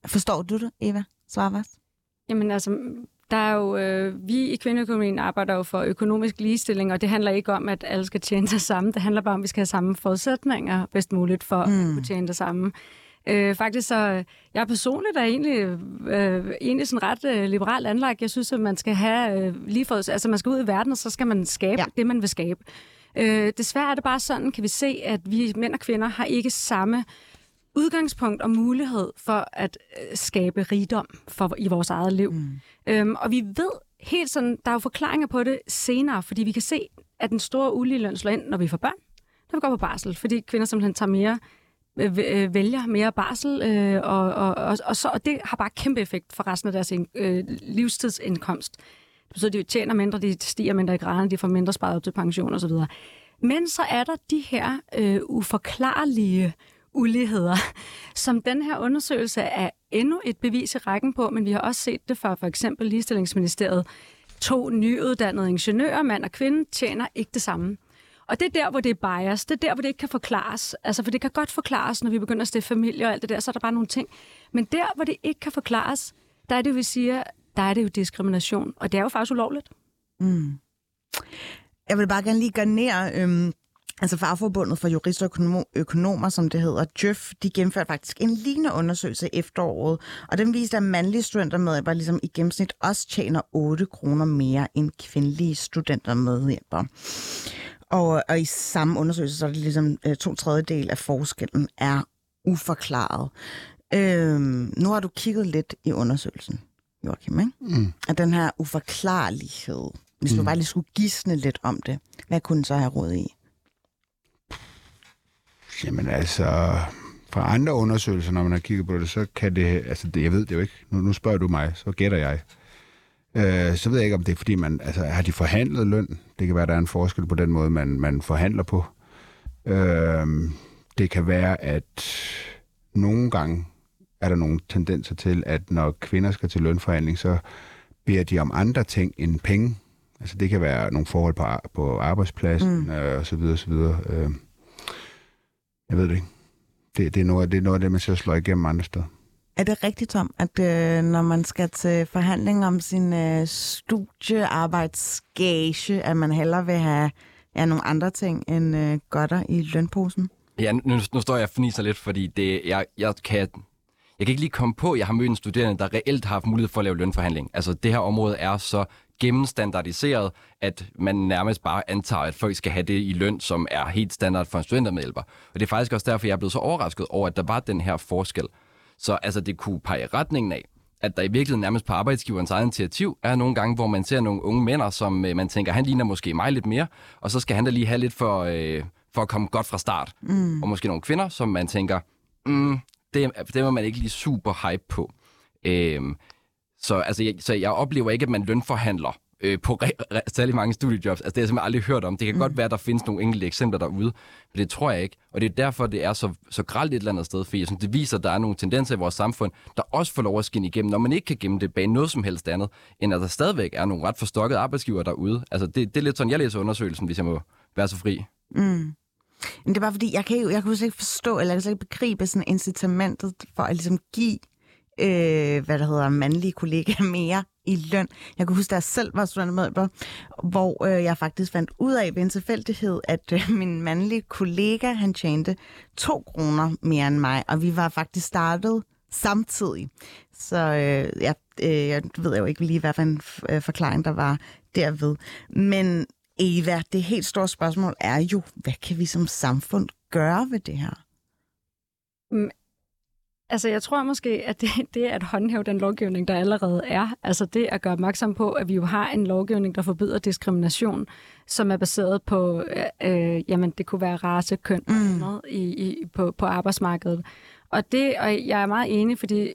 Forstår du det, Eva Svarvas? Jamen altså, der er jo, øh, vi i kvindeøkonomien arbejder jo for økonomisk ligestilling, og det handler ikke om, at alle skal tjene det samme. Det handler bare om, at vi skal have samme forudsætninger bedst muligt for mm. at kunne tjene det samme. Øh, faktisk så, jeg personligt er egentlig, øh, egentlig sådan ret øh, liberalt anlagt. Jeg synes, at man skal have øh, lige for, altså man skal ud i verden, og så skal man skabe ja. det, man vil skabe. Øh, desværre er det bare sådan, kan vi se, at vi mænd og kvinder har ikke samme udgangspunkt og mulighed for at øh, skabe rigdom for, i vores eget liv. Mm. Øhm, og vi ved helt sådan, der er jo forklaringer på det senere, fordi vi kan se, at den store uligeløn slår ind, når vi får børn, når vi går på barsel, fordi kvinder simpelthen tager mere Øh, øh, vælger mere barsel, øh, og, og, og, og, så, og det har bare kæmpe effekt for resten af deres øh, livstidsindkomst. Det betyder, at de tjener mindre, de stiger mindre i graden, de får mindre sparet op til pension osv. Men så er der de her øh, uforklarlige uligheder, som den her undersøgelse er endnu et bevis i rækken på, men vi har også set det fra for eksempel Ligestillingsministeriet. To nyuddannede ingeniører, mand og kvinde, tjener ikke det samme. Og det er der, hvor det er bias. Det er der, hvor det ikke kan forklares. Altså, for det kan godt forklares, når vi begynder at stifte familie og alt det der, så er der bare nogle ting. Men der, hvor det ikke kan forklares, der er det, vi siger, der er det jo diskrimination. Og det er jo faktisk ulovligt. Mm. Jeg vil bare gerne lige garnere, øhm, altså fagforbundet for jurister og økonom- økonomer, som det hedder, JØF, de gennemførte faktisk en lignende undersøgelse efteråret, og den viste, at mandlige studentermedhjælpere ligesom i gennemsnit også tjener 8 kroner mere end kvindelige studentermedhjælpere. Og, og i samme undersøgelse, så er det ligesom øh, to tredjedel af forskellen er uforklaret. Øhm, nu har du kigget lidt i undersøgelsen, Joachim, ikke? Mm. At den her uforklarlighed, hvis du bare lige skulle gisne lidt om det, hvad kunne den så have råd i? Jamen altså, fra andre undersøgelser, når man har kigget på det, så kan det, altså det, jeg ved det jo ikke, nu, nu spørger du mig, så gætter jeg. Øh, så ved jeg ikke, om det er, fordi man, altså har de forhandlet løn? Det kan være, der er en forskel på den måde, man, man forhandler på. Øh, det kan være, at nogle gange er der nogle tendenser til, at når kvinder skal til lønforhandling, så beder de om andre ting end penge. Altså det kan være nogle forhold på, på arbejdspladsen mm. øh, og så videre, og så videre. Øh, jeg ved det ikke. Det, det, er noget, det er noget af det, man ser slår igennem andre steder. Er det rigtigt, Tom, at øh, når man skal til forhandling om sin øh, studiearbejdsgage, at man hellere vil have ja, nogle andre ting end øh, godter i lønposen? Ja, nu, nu står jeg og fniser lidt, fordi det, jeg, jeg, kan, jeg kan ikke lige komme på, at jeg har mødt en studerende, der reelt har haft mulighed for at lave lønforhandling. Altså, det her område er så gennemstandardiseret, at man nærmest bare antager, at folk skal have det i løn, som er helt standard for en studentermedhjælper. Og det er faktisk også derfor, jeg er blevet så overrasket over, at der var den her forskel. Så altså, det kunne pege retningen af, at der i virkeligheden nærmest på arbejdsgiverens eget initiativ er nogle gange, hvor man ser nogle unge mænd, som øh, man tænker, han ligner måske mig lidt mere, og så skal han da lige have lidt for, øh, for at komme godt fra start. Mm. Og måske nogle kvinder, som man tænker, mm, det, det var man ikke lige super hype på. Øhm, så, altså, jeg, så jeg oplever ikke, at man lønforhandler øh, på re- re- særlig mange studiejobs. Altså, det har jeg simpelthen aldrig hørt om. Det kan mm. godt være, at der findes nogle enkelte eksempler derude, men det tror jeg ikke. Og det er derfor, det er så, så gralt et eller andet sted, for jeg synes, det viser, at der er nogle tendenser i vores samfund, der også får lov at skinne igennem, når man ikke kan gemme det bag noget som helst andet, end at der stadigvæk er nogle ret forstokkede arbejdsgiver derude. Altså, det, det er lidt sådan, jeg læser undersøgelsen, hvis jeg må være så fri. Mm. Men det er bare fordi, jeg kan jo jeg kan slet ikke forstå, eller jeg kan slet ikke begribe sådan incitamentet for at ligesom give, øh, hvad der hedder, mandlige kollegaer mere i løn. Jeg kan huske, da jeg selv var studentermedhjælper, hvor øh, jeg faktisk fandt ud af ved en tilfældighed, at øh, min mandlige kollega, han tjente to kroner mere end mig, og vi var faktisk startet samtidig. Så øh, jeg, øh, jeg ved jo ikke lige, hvad for en øh, forklaring der var derved. Men Eva, det helt store spørgsmål er jo, hvad kan vi som samfund gøre ved det her? Mm, Altså, jeg tror måske, at det, det at håndhæve den lovgivning, der allerede er, altså det at gøre opmærksom på, at vi jo har en lovgivning, der forbyder diskrimination, som er baseret på, øh, jamen det kunne være race, køn og Mm. noget i, i, på, på arbejdsmarkedet. Og det, og jeg er meget enig, fordi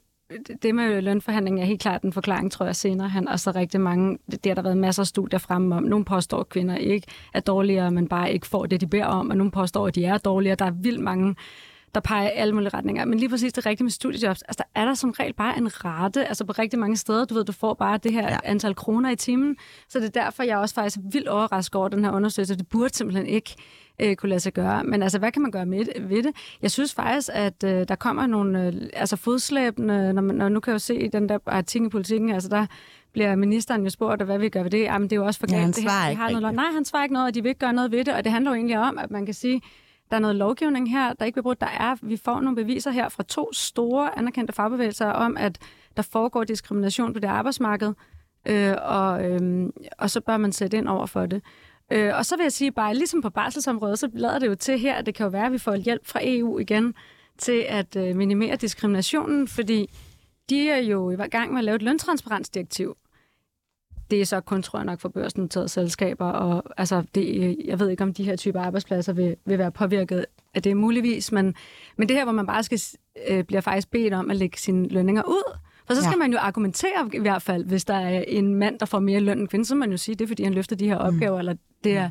det med lønforhandling er helt klart en forklaring, tror jeg, senere hen. Og så rigtig mange, det har der været masser af studier fremme om. Nogle påstår, at kvinder ikke er dårligere, men bare ikke får det, de beder om. Og nogle påstår, at de er dårligere. Der er vildt mange der peger i alle mulige retninger. Men lige præcis det rigtige med studiejobs, altså der er der som regel bare en rate, altså på rigtig mange steder, du ved, du får bare det her Ja. ja. antal kroner i timen. Så det er derfor, jeg er også faktisk vildt overrasket over den her undersøgelse. Det burde simpelthen ikke øh, kunne lade sig gøre. Men altså, hvad kan man gøre med, ved det? Jeg synes faktisk, at øh, der kommer nogle øh, altså fodslæbende, når, man, når nu kan jeg jo se i den der artikel i politikken, altså der bliver ministeren jo spurgt, hvad vi gør ved det. Jamen, det er jo også for Ja, galt. han det her, svarer ikke har noget. Nej, han svarer ikke noget, og de vil ikke gøre noget ved det. Og det handler jo egentlig om, at man kan sige, der er noget lovgivning her, der ikke bliver brugt. Der er, vi får nogle beviser her fra to store anerkendte fagbevægelser om, at der foregår diskrimination på det arbejdsmarked, øh, og, øh, og så bør man sætte ind over for det. Øh, og så vil jeg sige bare, ligesom på barselsområdet, så lader det jo til her, at det kan jo være, at vi får hjælp fra EU igen til at øh, minimere diskriminationen, fordi de er jo i gang med at lave et løntransparensdirektiv. Det er så kun, tror jeg nok, for børsnoterede selskaber, og altså, det, jeg ved ikke, om de her typer arbejdspladser vil, vil være påvirket at det muligvis, men, men det her, hvor man bare skal, øh, bliver faktisk bedt om at lægge sine lønninger ud, for så skal Ja. man jo argumentere i hvert fald, hvis der er en mand, der får mere løn end kvinde, så man jo sige, det er, fordi han løfter de her opgaver, eller det er,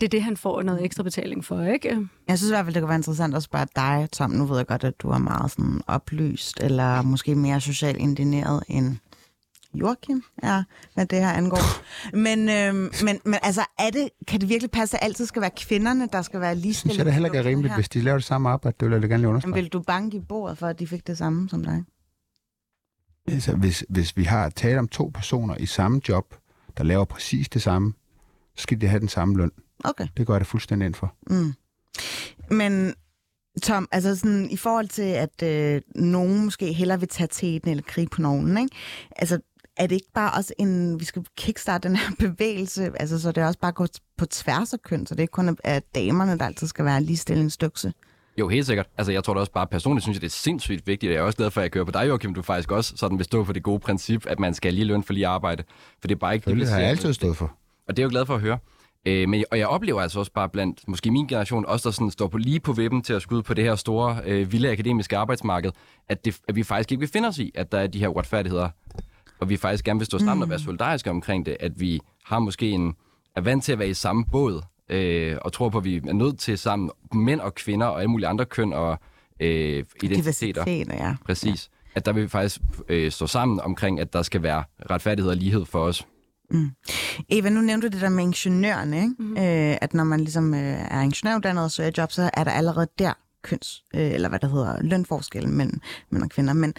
det er det, han får noget ekstra betaling for, ikke? Jeg synes i hvert fald, det kunne være interessant at spørge dig, Tom. Nu ved jeg godt, at du er meget sådan oplyst, eller måske mere socialt indineret end Joachim er, hvad det her angår. Men, øhm, men, men altså, er det, kan det virkelig passe, at det altid skal være kvinderne, der skal være ligestillet? synes jeg, det heller ikke er rimeligt, her? hvis de laver det samme arbejde. Det vil jeg gerne lige Men understrege. vil du banke i bordet for, at de fik det samme som dig? Altså, hvis, hvis vi har tale om to personer i samme job, der laver præcis det samme, så skal de have den samme løn. Okay. Det går jeg da fuldstændig ind for. Mm. Men Tom, altså sådan, i forhold til, at øh, nogen måske hellere vil tage teten eller krige på nogen, ikke? Altså, er det ikke bare også en, vi skal kickstarte den her bevægelse, altså så det også bare går på tværs af køn, så det ikke kun er at damerne, der altid skal være ligestillingsdykse? Jo, helt sikkert. Altså, jeg tror da også bare personligt, synes jeg, det er sindssygt vigtigt, og jeg er også glad for, at jeg kører på dig, Joachim, du faktisk også sådan vil stå for det gode princip, at man skal have lige løn for lige arbejde. For det er bare ikke Det vi har jeg altid stået for. Og det er jeg jo glad for at høre. Øh, men, og jeg oplever altså også bare blandt måske min generation, også der sådan står på lige på vippen til at ud på det her store, øh, vilde akademiske arbejdsmarked, at, det, at vi faktisk ikke vil finde os i, at der er de her uretfærdigheder. Og vi faktisk gerne vil stå sammen mm. og være solidariske omkring det, at vi har måske en, er vant til at være i samme båd, øh, og tror på, at vi er nødt til sammen, mænd og kvinder og alle mulige andre køn og øh, identiteter. Ja. Præcis. At der vil vi faktisk øh, stå sammen omkring, at der skal være retfærdighed og lighed for os. Eva, nu nævnte du det der med ingeniørerne, ikke? Mm. Øh, at når man ligesom øh, er ingeniøruddannet og søger job, så er der allerede der køns, øh, eller hvad der hedder, lønforskel mellem mænd og kvinder. Men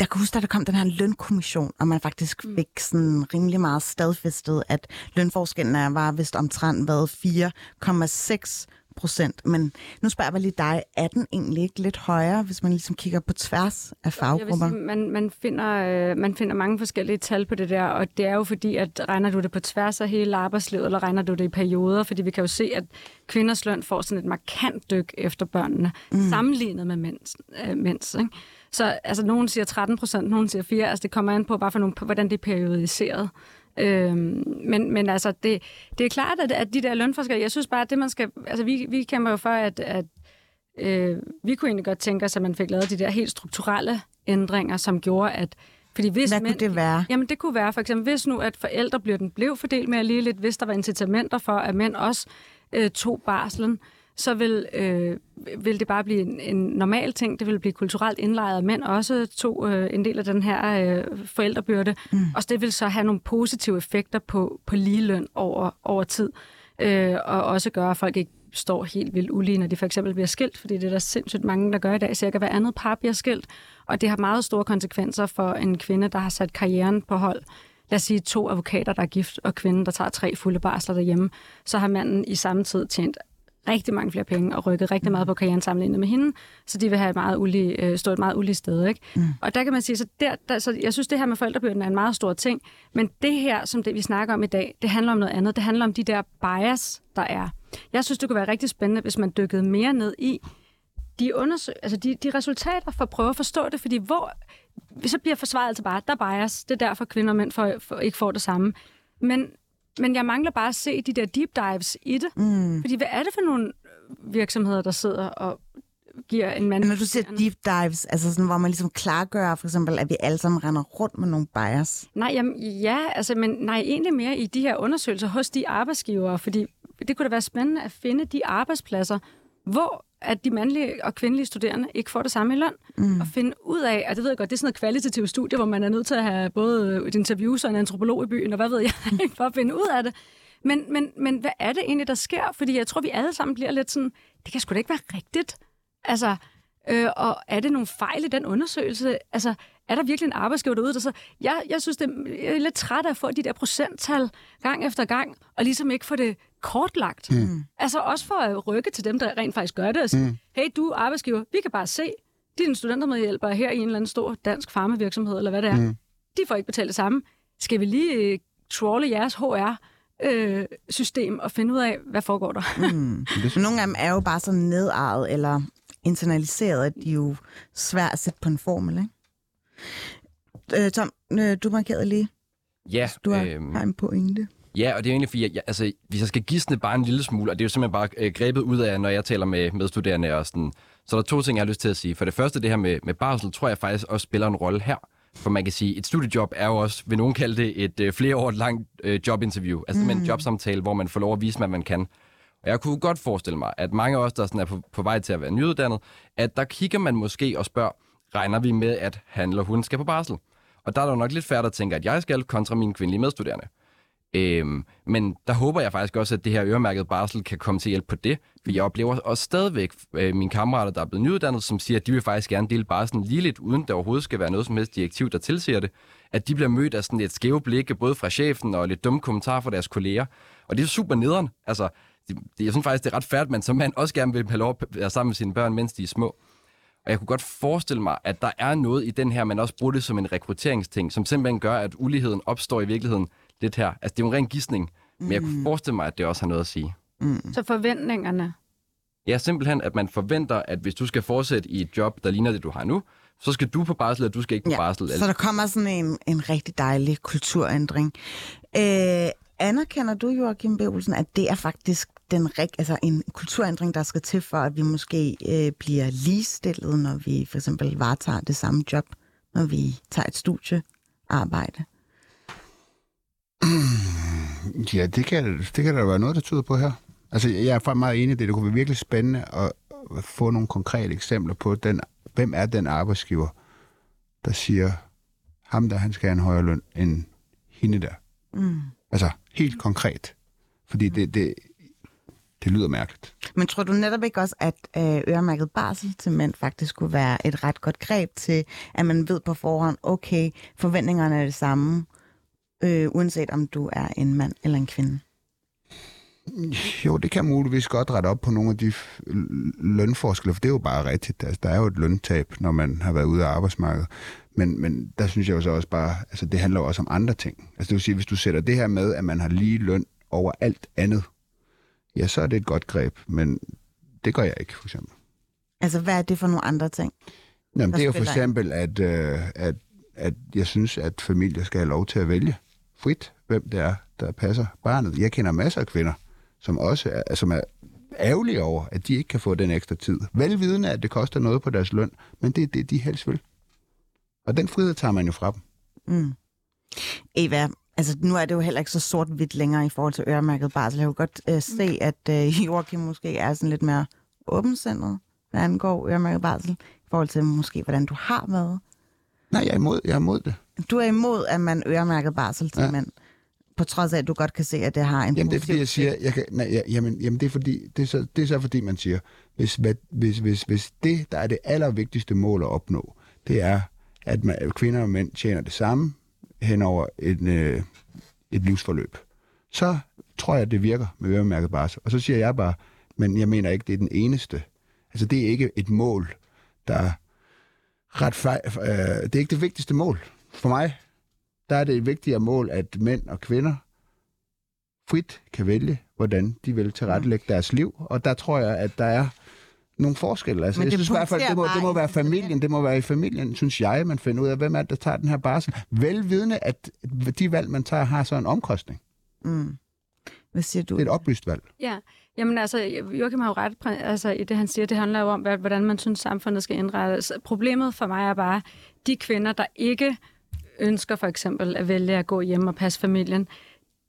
jeg kan huske, at der kom den her lønkommission, og man faktisk fik sådan rimelig meget stadfæstet, at lønforskellen er, var vist omtrent været 4,6 procent. Men nu spørger jeg lige dig, er den egentlig ikke lidt højere, hvis man ligesom kigger på tværs af Jeg faggrupper? sige, man, man, finder, øh, man finder mange forskellige tal på det der, og det er jo fordi, at regner du det på tværs af hele arbejdslivet, eller regner du det i perioder, fordi vi kan jo se, at kvinders løn får sådan et markant dyk efter børnene, mm. sammenlignet med mænds. Øh, mænds ikke? Så altså, nogen siger 13 procent, nogen siger 4, altså det kommer an på, bare for nogle, hvordan det er periodiseret. Øhm, men, men altså, det, det er klart, at, at de der lønforskere, jeg synes bare, at det man skal, altså vi, vi kæmper jo for, at, at øh, vi kunne egentlig godt tænke os, at man fik lavet de der helt strukturelle ændringer, som gjorde, at fordi hvis Hvad mænd, kunne det være? Jamen det kunne være for eksempel, hvis nu at forældrebyrden blev fordelt mere lige lidt, hvis der var incitamenter for, at mænd også øh, tog barslen, så vil, øh, vil det bare blive en, en normal ting. Det vil blive kulturelt indlejret, mænd også tog øh, en del af den her øh, forældrebyrde. Mm. Og det vil så have nogle positive effekter på, på ligeløn over, over tid. Øh, og også gøre, at folk ikke står helt vildt ulige, når de for eksempel bliver skilt, fordi det er der sindssygt mange, der gør i dag. Cirka hver andet par bliver skilt, og det har meget store konsekvenser for en kvinde, der har sat karrieren på hold. Lad os sige to advokater, der er gift, og kvinden, der tager tre fulde barsler derhjemme. Så har manden i samme tid tjent rigtig mange flere penge og rykket rigtig meget på karrieren sammenlignet med hende, så de vil have et meget ulige, øh, stå et meget ulige sted. Ikke? Mm. Og der kan man sige, så, der, der, så jeg synes, det her med forældrebyrden er en meget stor ting, men det her, som det vi snakker om i dag, det handler om noget andet. Det handler om de der bias, der er. Jeg synes, det kunne være rigtig spændende, hvis man dykkede mere ned i de, undersøg, altså de, de resultater for at prøve at forstå det, fordi hvor, så bliver forsvaret altså bare, der er bias, det er derfor kvinder og mænd får, får, ikke får det samme. Men, men jeg mangler bare at se de der deep dives i det, mm. fordi hvad er det for nogle virksomheder, der sidder og giver en mand... Når du siger deep dives, altså sådan, hvor man ligesom klargør for eksempel, at vi alle sammen render rundt med nogle bias. Nej, jamen, ja, altså, men nej, egentlig mere i de her undersøgelser hos de arbejdsgivere, fordi det kunne da være spændende at finde de arbejdspladser, hvor at de mandlige og kvindelige studerende ikke får det samme i løn. Mm. Og finde ud af, og det ved jeg godt, det er sådan noget kvalitativt studie, hvor man er nødt til at have både et interview og en antropolog i byen, og hvad ved jeg, for at finde ud af det. Men, men, men hvad er det egentlig, der sker? Fordi jeg tror, vi alle sammen bliver lidt sådan, det kan sgu da ikke være rigtigt. Altså, øh, og er det nogle fejl i den undersøgelse? Altså, er der virkelig en arbejdsgiver derude, der så... Jeg, jeg synes, det, jeg er lidt træt af at få de der procenttal gang efter gang, og ligesom ikke få det kortlagt. Mm. Altså også for at rykke til dem, der rent faktisk gør det, og sige, mm. hey, du er arbejdsgiver, vi kan bare se, dine studentermedhjælpere her i en eller anden stor dansk farmavirksomhed, eller hvad det er, mm. de får ikke betalt det samme. Skal vi lige øh, trolle jeres HR øh, system og finde ud af, hvad foregår der? Mm. Men nogle af dem er jo bare så nedarvet eller internaliseret, at de er jo svært at sætte på en formel, ikke? Øh, Tom, øh, du markerede lige, Ja, du har, øhm, har en pointe. Ja, og det er egentlig fordi, jeg, altså, hvis jeg skal gisne bare en lille smule, og det er jo simpelthen bare øh, grebet ud af, når jeg taler med medstuderende og sådan, så er der to ting, jeg har lyst til at sige. For det første, det her med, med barsel, tror jeg faktisk også spiller en rolle her. For man kan sige, et studiejob er jo også, vil nogen kalde det, et øh, flere år langt øh, jobinterview. Altså mm. en jobsamtale, hvor man får lov at vise, hvad man kan. Og jeg kunne godt forestille mig, at mange af os, der sådan er på, på vej til at være nyuddannet, at der kigger man måske og spørger, regner vi med, at han eller hun skal på barsel? Og der er der jo nok lidt færdigt at tænke, at jeg skal kontra mine kvindelige medstuderende. Øhm, men der håber jeg faktisk også, at det her øremærket barsel kan komme til hjælp på det. For jeg oplever også stadigvæk øh, mine kammerater, der er blevet nyuddannet, som siger, at de vil faktisk gerne dele barselen lige lidt, uden der overhovedet skal være noget som helst direktiv, der tilsiger det. At de bliver mødt af sådan et skæve blikke, både fra chefen og lidt dumme kommentarer fra deres kolleger. Og det er super nederen. Altså, det, det, jeg synes faktisk, det er ret færdigt, men man som man også gerne vil have lov at være sammen med sine børn, mens de er små. Og jeg kunne godt forestille mig, at der er noget i den her, man også bruger det som en rekrutteringsting, som simpelthen gør, at uligheden opstår i virkeligheden lidt her. Altså, det er jo en ren gidsning, men jeg kunne forestille mig, at det også har noget at sige. Så forventningerne. Ja, simpelthen, at man forventer, at hvis du skal fortsætte i et job, der ligner det, du har nu, så skal du på barsel, og du skal ikke på Ja, barsel. så der kommer sådan en, en rigtig dejlig kulturændring. Øh, anerkender du, Joachim B. Olsen, at det er faktisk den rig, altså en kulturændring, der skal til for, at vi måske øh, bliver ligestillet, når vi for eksempel varetager det samme job, når vi tager et studiearbejde? Ja, det kan, det kan der være noget, der tyder på her. Altså, jeg er faktisk meget enig i det. Det kunne være virkelig spændende at at få nogle konkrete eksempler på, den, hvem er den arbejdsgiver, der siger, ham der, han skal have en højere løn end hende der. Mm. Altså, helt konkret. Fordi det, det, det lyder mærkeligt. Men tror du netop ikke også, at øh, øremærket barsel til mænd faktisk kunne være et ret godt greb til, at man ved på forhånd, okay, forventningerne er det samme, øh, uanset om du er en mand eller en kvinde? Jo, det kan muligvis godt rette op på nogle af de lønforskelle, for det er jo bare rigtigt. Altså, der er jo et løntab, når man har været ude af arbejdsmarkedet. Men, men der synes jeg jo så også bare, altså det handler jo også om andre ting. Altså det vil sige, hvis du sætter det her med, at man har lige løn over alt andet, ja, så er det et godt greb, men det gør jeg ikke, for eksempel. Altså, hvad er det for nogle andre ting? Jamen, det er jo for eksempel, at, øh, at, at jeg synes, at familier skal have lov til at vælge frit, hvem det er, der passer barnet. Jeg kender masser af kvinder, som også er, som er ærgerlige over, at de ikke kan få den ekstra tid. Velvidende, at det koster noget på deres løn, men det er det, de helst vil. Og den frihed tager man jo fra dem. Mm. Eva, altså nu er det jo heller ikke så sort-hvidt længere i forhold til øremærket barsel. Jeg kan godt øh, se, at øh, Joachim måske er sådan lidt mere åbensindet, hvad angår øremærket barsel, i forhold til måske, hvordan du har været. Nej, jeg er imod, jeg er imod det. Du er imod, at man øremærket barsel til ja. Mænd, på trods af, at du godt kan se, at det har en Jamen, det er fordi, jeg siger, jeg kan, nej, ja, jamen, jamen, det er fordi, det er, så, det er så fordi, man siger, hvis, hvad, hvis, hvis, hvis det, der er det allervigtigste mål at opnå, det er, at man, at kvinder og mænd tjener det samme hen over et, øh, et livsforløb, så tror jeg, at det virker med øremærket barsel. Og så siger jeg bare, men jeg mener ikke, det er den eneste. Altså, det er ikke et mål, der er ret fej, øh, det er ikke det vigtigste mål. For mig, der er det et vigtigere mål, at mænd og kvinder frit kan vælge, hvordan de vil tilrettelægge deres liv. Og der tror jeg, at der er nogle forskelle. Altså, Men jeg det synes i hvert fald, det må, det må være familien. det må være i familien, synes jeg, man finder ud af, hvem er det, der tager den her barsel. Velvidende, at de valg, man tager, har så en omkostning. Mm. Hvad siger du? Det er et oplyst valg. Ja, jamen altså, Joachim har jo ret altså, i det, han siger. Det handler jo om, hvad- hvordan man synes, samfundet skal indrettes. Problemet for mig er bare, de kvinder, der ikke ønsker for eksempel at vælge at gå hjem og passe familien,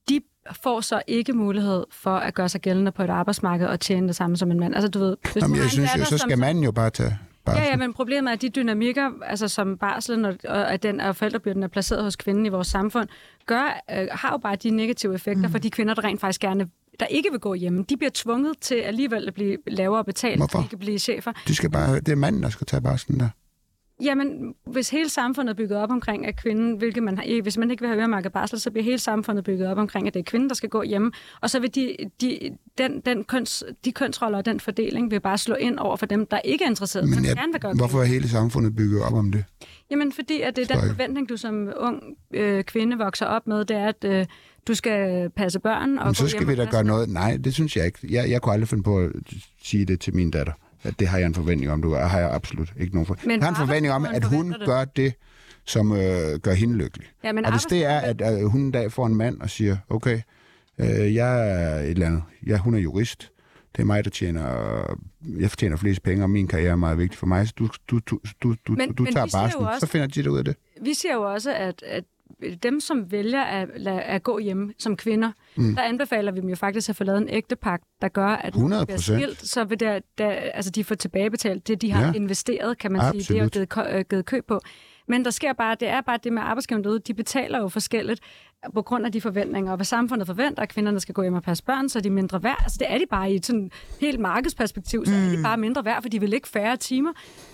de får så ikke mulighed for at gøre sig gældende på et arbejdsmarked og tjene det samme som en mand. Altså, du ved, hvis Jamen, du jeg synes datter, så som- skal manden jo bare tage barsel. Ja, ja, men problemet er, at de dynamikker, altså som barslen og, og at den og forældrebyrden er placeret hos kvinden i vores samfund, gør, øh, har jo bare de negative effekter mm. for de kvinder, der rent faktisk gerne der ikke vil gå hjemme. De bliver tvunget til alligevel at blive lavere betalt, Hvorfor? de kan blive chefer. De skal bare, det er manden, der skal tage barselen der. Jamen, hvis hele samfundet er bygget op omkring, at kvinden, hvilket man hvis man ikke vil have øremærket barsel, så bliver hele samfundet bygget op omkring, at det er kvinden, der skal gå hjemme. Og så vil de, de, den, den køns, de kønsroller og den fordeling vil bare slå ind over for dem, der ikke er interesseret, men, jeg, gerne vil gøre hvorfor er hele samfundet bygget op om det? Jamen, fordi at det er den forventning, du som ung øh, kvinde vokser op med, det er, at øh, du skal passe børn og Men så skal vi da gøre noget. Nej, det synes jeg ikke. Jeg, jeg kunne aldrig finde på at sige det til min datter. At det har jeg en forventning om, du gør. har jeg absolut ikke nogen for. Men Jeg har en forventning om, at hun det. gør det, som øh, gør hende lykkelig. Ja, men Og hvis det er, at øh, hun en dag får en mand og siger, okay, Øh, jeg er et eller andet. Jeg, hun er jurist. Det er mig, der tjener... Jeg fortjener flest penge, og min karriere er meget vigtig for mig. Så du, du, du, du, Men- du men tager barslen, også- så finder de det ud af det. Vi siger jo også, at, at dem, som vælger at, at gå hjemme som kvinder, mm. der anbefaler vi dem jo faktisk at få lavet en ægtepagt, der gør, at når de 100%. bliver skilt, så vil der, der, altså de får tilbagebetalt det, de har Ja. investeret, kan man sige. Det er Absolut. givet, øh, givet køb på. Men der sker bare, det er bare det med arbejdsgiverne derude, de betaler jo forskelligt på grund af de forventninger. Og hvad samfundet forventer, at kvinderne skal gå hjem og passe børn, så er de mindre værd. Altså det er de bare i et sådan helt markedsperspektiv, så mm. er de bare mindre værd, for de vil ikke færre timer,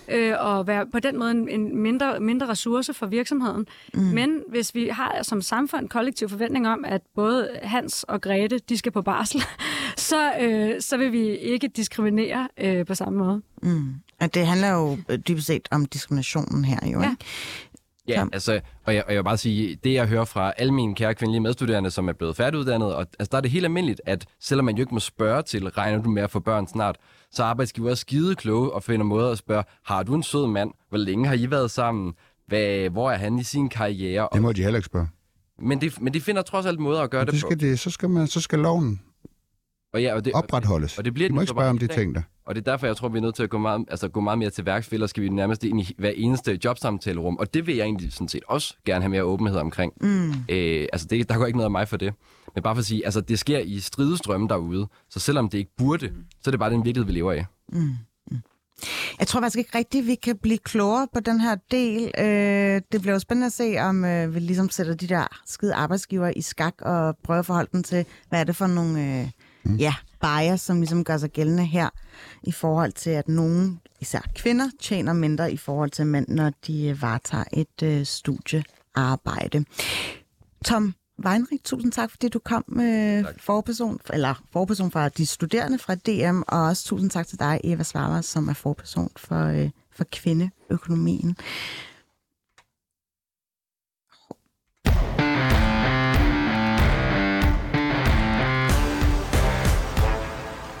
øh, og være på den måde en, en mindre, mindre ressource for virksomheden. Mm. Men hvis vi har som samfund kollektiv forventning om, at både Hans og Grete, de skal på barsel, så, øh, så vil vi ikke diskriminere øh, på samme måde. Mm. Og det handler jo øh, dybest set om diskriminationen her, jo, Ja. ikke? Ja, altså, og jeg, og jeg vil bare sige, det jeg hører fra alle mine kære kvindelige medstuderende, som er blevet færdiguddannet, og altså, der er det helt almindeligt, at selvom man jo ikke må spørge til, regner du med at få børn snart, så er arbejdsgiver også skide kloge og finder måder at spørge, har du en sød mand? Hvor længe har I været sammen? Hvad, hvor er han i sin karriere? Det må de heller ikke spørge. Men, de, men de finder trods alt måder at gøre Og det, det på. skal det, så, skal man, så skal loven Og, ja, og det, opretholdes. og det bliver den må ikke spørge om de ting der. og det er derfor, jeg tror, vi er nødt til at gå meget, altså, gå meget mere til værks, ellers skal vi nærmest ind i hver eneste jobsamtalerum. Og det vil jeg egentlig sådan set også gerne have mere åbenhed omkring. Mm. Øh, altså, det, der går ikke noget af mig for det. Men bare for at sige, altså, det sker i stridestrømme derude. Så selvom det ikke burde, så er det bare den virkelighed, vi lever i. Jeg tror faktisk ikke rigtigt, vi kan blive klogere på den her del. Øh, det bliver jo spændende at se, om øh, vi ligesom sætter de der skide arbejdsgiver i skak og prøver at forholde dem til, hvad er det for nogle øh, mm. ja, bias, som ligesom gør sig gældende her, i forhold til, at nogen, især kvinder, tjener mindre i forhold til mænd, når de øh, varetager et øh, studiearbejde. Tom Weinrich, tusind tak, fordi du kom med forperson, eller forperson fra de studerende fra DM, og også tusind tak til dig, Eva Svarvar, som er forperson for, øh, for kvindeøkonomien.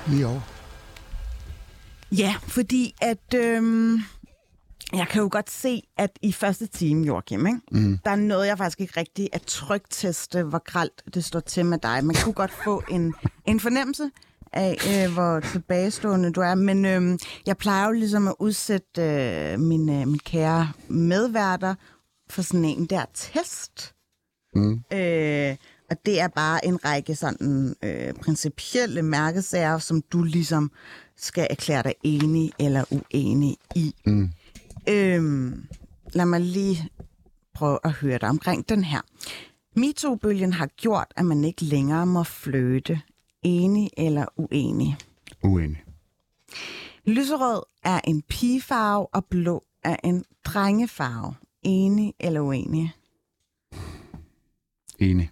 Lige over. Ja, fordi at øhm, jeg kan jo godt se, at i første time, Joachim, ikke? Mm. der er noget, jeg faktisk ikke rigtig at trygteste, hvor gralt det står til med dig. Man kunne godt få en, en fornemmelse af, øh, hvor tilbagestående du er. Men øhm, jeg plejer jo ligesom at udsætte øh, mine, mine kære medværter for sådan en der test. Mm. Øh, og det er bare en række sådan øh, principielle mærkesager, som du ligesom skal erklære dig enig eller uenig i. Mm. Øhm, lad mig lige prøve at høre dig omkring den her. MeToo-bølgen har gjort, at man ikke længere må fløte. Enig eller uenig? Uenig. Lyserød er en pigefarve, og blå er en drengefarve. Enig eller uenig? Enig.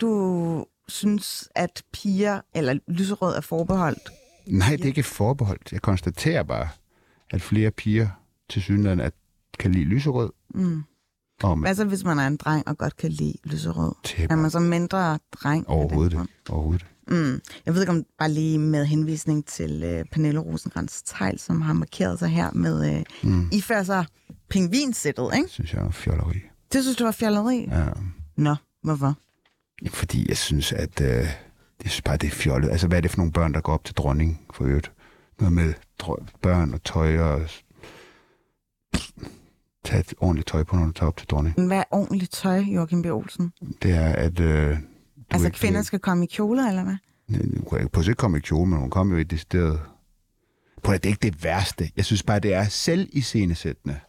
Du synes, at piger eller lyserød er forbeholdt Nej, det er ikke forbeholdt. Jeg konstaterer bare, at flere piger til synligheden at kan lide lyserød. Mm. Og Hvad så, hvis man er en dreng og godt kan lide lyserød? til Er man så mindre dreng? overhovedet ikke. Overhovedet. Mm. Jeg ved ikke om bare lige med henvisning til øh, Pernille rosenkrantz teil som har markeret sig her med øh, mm. ifør sig pingvinsættet, ikke? Synes jeg er fjolleri. Det synes du var fjolleri? Ja. Nå, hvorfor? Fordi jeg synes, at øh, jeg synes bare, det er fjollet. Altså, hvad er det for nogle børn, der går op til dronningen for øvrigt? Noget med børn og tøj og... Tag et ordentligt tøj på, når du tager op til dronningen. Hvad er ordentligt tøj, Joachim B. Olsen? Det er, at... Øh, du Altså, ikke- kvinder skal komme i kjoler, eller hvad? Hun kan på ikke komme i kjole, men hun kom jo i det sted. Prøv at det er ikke det værste. Jeg synes bare, det er selv i scenesættende.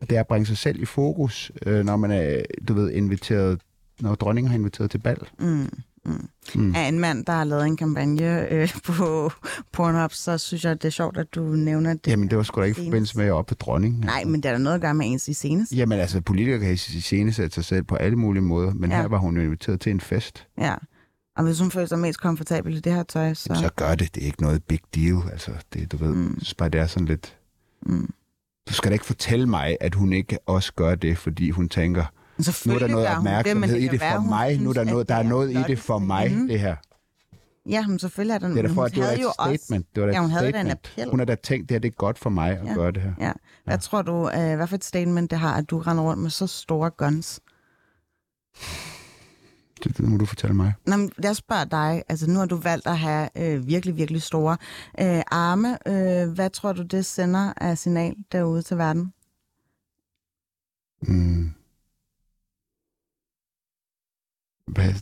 Det er at bringe sig selv i fokus, øh, når man er, du ved, inviteret, når dronningen har inviteret til bal. Mm. Mm. Mm. Af en mand, der har lavet en kampagne øh, på Pornhub, så synes jeg, det er sjovt, at du nævner det. Jamen, det var sgu da ikke i Senest. forbindelse med at op på dronningen. Nej, men det er der noget at gøre med ens i senest. Jamen altså, politikere kan iscenesætte sig selv på alle mulige måder, men Ja. her var hun jo inviteret til en fest. Ja. Og hvis hun føler sig mest komfortabel i det her tøj, så... Så, så gør det. Det er ikke noget big deal. Altså, det, du ved, Mm. mm. jeg synes bare, det er sådan lidt... Mm. Du skal da ikke fortælle mig, at hun ikke også gør det, fordi hun tænker, nu er der noget opmærksomhed men i det for mig. Nu er der noget, at der er det noget i det for mig, hende. det her. Ja, men selvfølgelig er der Det er da for, hun at det var et jo også- statement. Det var Ja, hun havde en statement. appel. Hun har da tænkt, det her det er godt for mig at Ja. gøre det her. Ja. Hvad tror du, øh, hvad for et statement det har, at du render rundt med så store guns? Det, det må du fortælle mig. Nå, men jeg spørger dig, altså nu har du valgt at have øh, virkelig, virkelig store øh, arme. Øh, hvad tror du, det sender af signal derude til verden? Mm. Hvad,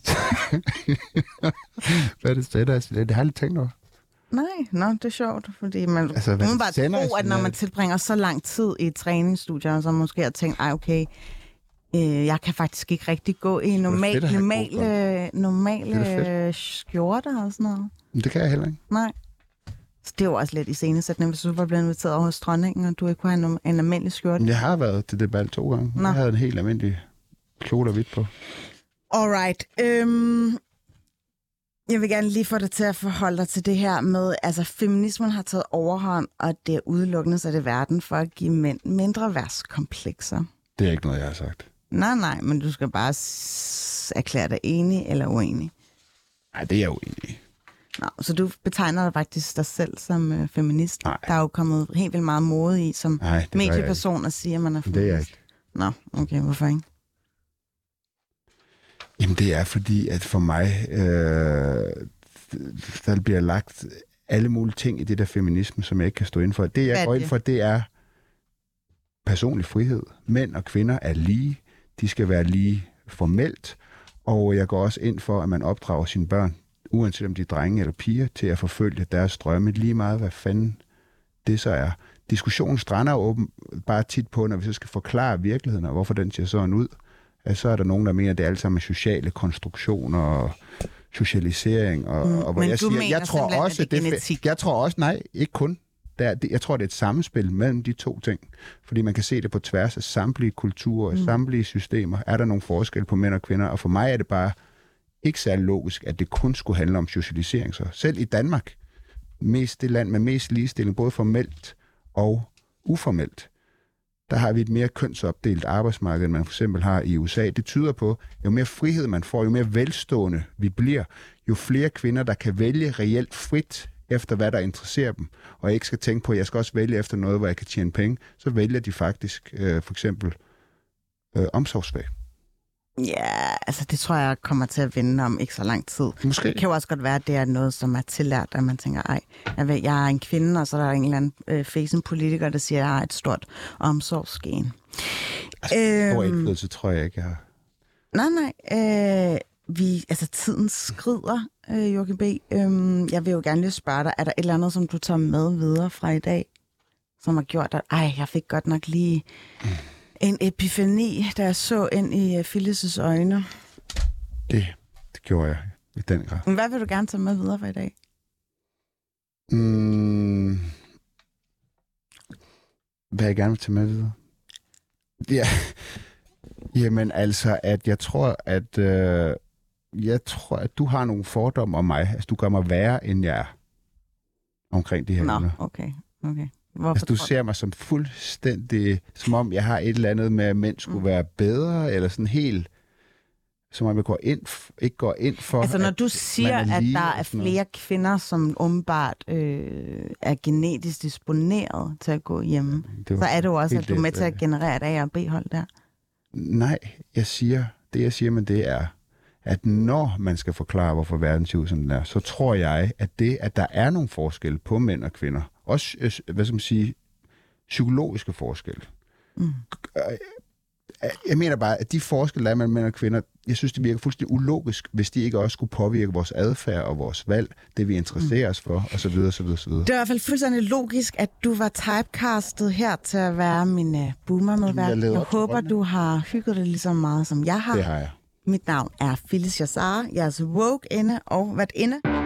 hvad er det sender? Det har jeg aldrig tænkt over. Nej, nå, det er sjovt, fordi man Altså, man bare tro, at når man tilbringer så lang tid i et træningsstudie, så måske har tænkt, ej okay, øh, jeg kan faktisk ikke rigtig gå i normal, fedt normale, normale skjorter og sådan noget. Men det kan jeg heller ikke. Nej. Så det jo også lidt i scenesætning, hvis du var blevet inviteret over hos dronningen, og du ikke kunne have en, en almindelig skjorte. Jeg har været til det bal to gange. Nå. Jeg havde en helt almindelig kjole og hvidt på. Alright. Øhm, jeg vil gerne lige få dig til at forholde dig til det her med, altså feminismen har taget overhånd, og det er udelukkende sat i verden for at give mænd mindre værtskomplekser. Det er ikke noget, jeg har sagt. Nej, nej, men du skal bare s- erklære dig enig eller uenig. Nej, det er jeg uenig i. Nå, så du betegner dig faktisk dig selv som øh, feminist. Nej. Der er jo kommet helt vildt meget mode i som det ikke. medieperson at sige, at man er feminist. Det er jeg ikke. Nå, okay, hvorfor ikke? Jamen, det er fordi, at for mig, øh, der bliver lagt alle mulige ting i det der feminisme, som jeg ikke kan stå ind for. Det, jeg går ind for, det er personlig frihed. Mænd og kvinder er lige. De skal være lige formelt. Og jeg går også ind for, at man opdrager sine børn, uanset om de er drenge eller piger, til at forfølge deres drømme lige meget, hvad fanden det så er. Diskussionen strander åben bare tit på, når vi så skal forklare virkeligheden, og hvorfor den ser sådan ud. Så er der nogen, der mener, at det er alt sammen sociale konstruktioner og socialisering. Og, Mm, og hvor men jeg du siger, mener jeg tror også, at det genetik? Jeg tror også, nej, ikke kun. Der, det, jeg tror, det er et samspil mellem de to ting. Fordi man kan se det på tværs af samtlige kulturer, mm. samtlige systemer. Er der nogle forskel på mænd og kvinder? Og for mig er det bare ikke særlig logisk, at det kun skulle handle om socialisering. Så selv i Danmark, mest det land med mest ligestilling, både formelt og uformelt, der har vi et mere kønsopdelt arbejdsmarked, end man for eksempel har i USA. Det tyder på, jo mere frihed man får, jo mere velstående vi bliver, jo flere kvinder, der kan vælge reelt frit efter, hvad der interesserer dem, og ikke skal tænke på, at jeg skal også vælge efter noget, hvor jeg kan tjene penge, så vælger de faktisk øh, for eksempel øh, omsorgsfag. Ja, altså det tror jeg kommer til at vende om ikke så lang tid. Måske. Det kan jo også godt være, at det er noget, som er tillært, at man tænker, ej, jeg, er en kvinde, og så er der en eller anden øh, fesen politiker, der siger, at jeg har et stort omsorgsgen. Altså, Øhm. Indflydelse tror jeg ikke, jeg har. Nej, nej. Øh, vi, altså, tiden skrider, øh, Joachim B. Øhm, jeg vil jo gerne lige spørge dig, er der et eller andet, som du tager med videre fra i dag, som har gjort, at ej, jeg fik godt nok lige en epifani, jeg så ind i uh, Phyllis' øjne. Det, det gjorde jeg i den grad. Men Hvad vil du gerne tage med videre fra i dag? Mm, hvad jeg gerne vil tage med videre? Ja, jamen altså, at jeg tror, at øh, jeg tror, at du har nogle fordomme om mig. Altså, du gør mig værre, end jeg er omkring de her Nå, emner. okay. okay. Hvorfor Altså, du ser mig som fuldstændig, som om jeg har et eller andet med, at mænd skulle være bedre, eller sådan helt, som om jeg går ind, ikke går ind for, Altså når at du siger, at der er sådan noget. flere kvinder, som åbenbart øh, er genetisk disponeret til at gå hjemme, så er det jo også, at du er med det, til at øh, generere et A- og B-hold der. Nej, jeg siger, det jeg siger med det er, at når man skal forklare, hvorfor verden ser ud, som den er, så tror jeg, at det, at der er nogle forskelle på mænd og kvinder, også, øh, hvad skal man sige, psykologiske forskelle. Mm. Jeg mener bare, at de forskelle, der er mellem mænd og kvinder, jeg synes, det virker fuldstændig ulogisk, hvis de ikke også skulle påvirke vores adfærd og vores valg, det vi interesserer os for, osv. osv., osv. Det er i hvert fald fuldstændig logisk, at du var typecastet her til at være min uh, boomer-medvært. jeg Jeg håber, du har hygget dig lige så meget, som jeg har. Det har jeg. Mit navn er Phyllis Jassar, jeres woke-inde og hvad inde.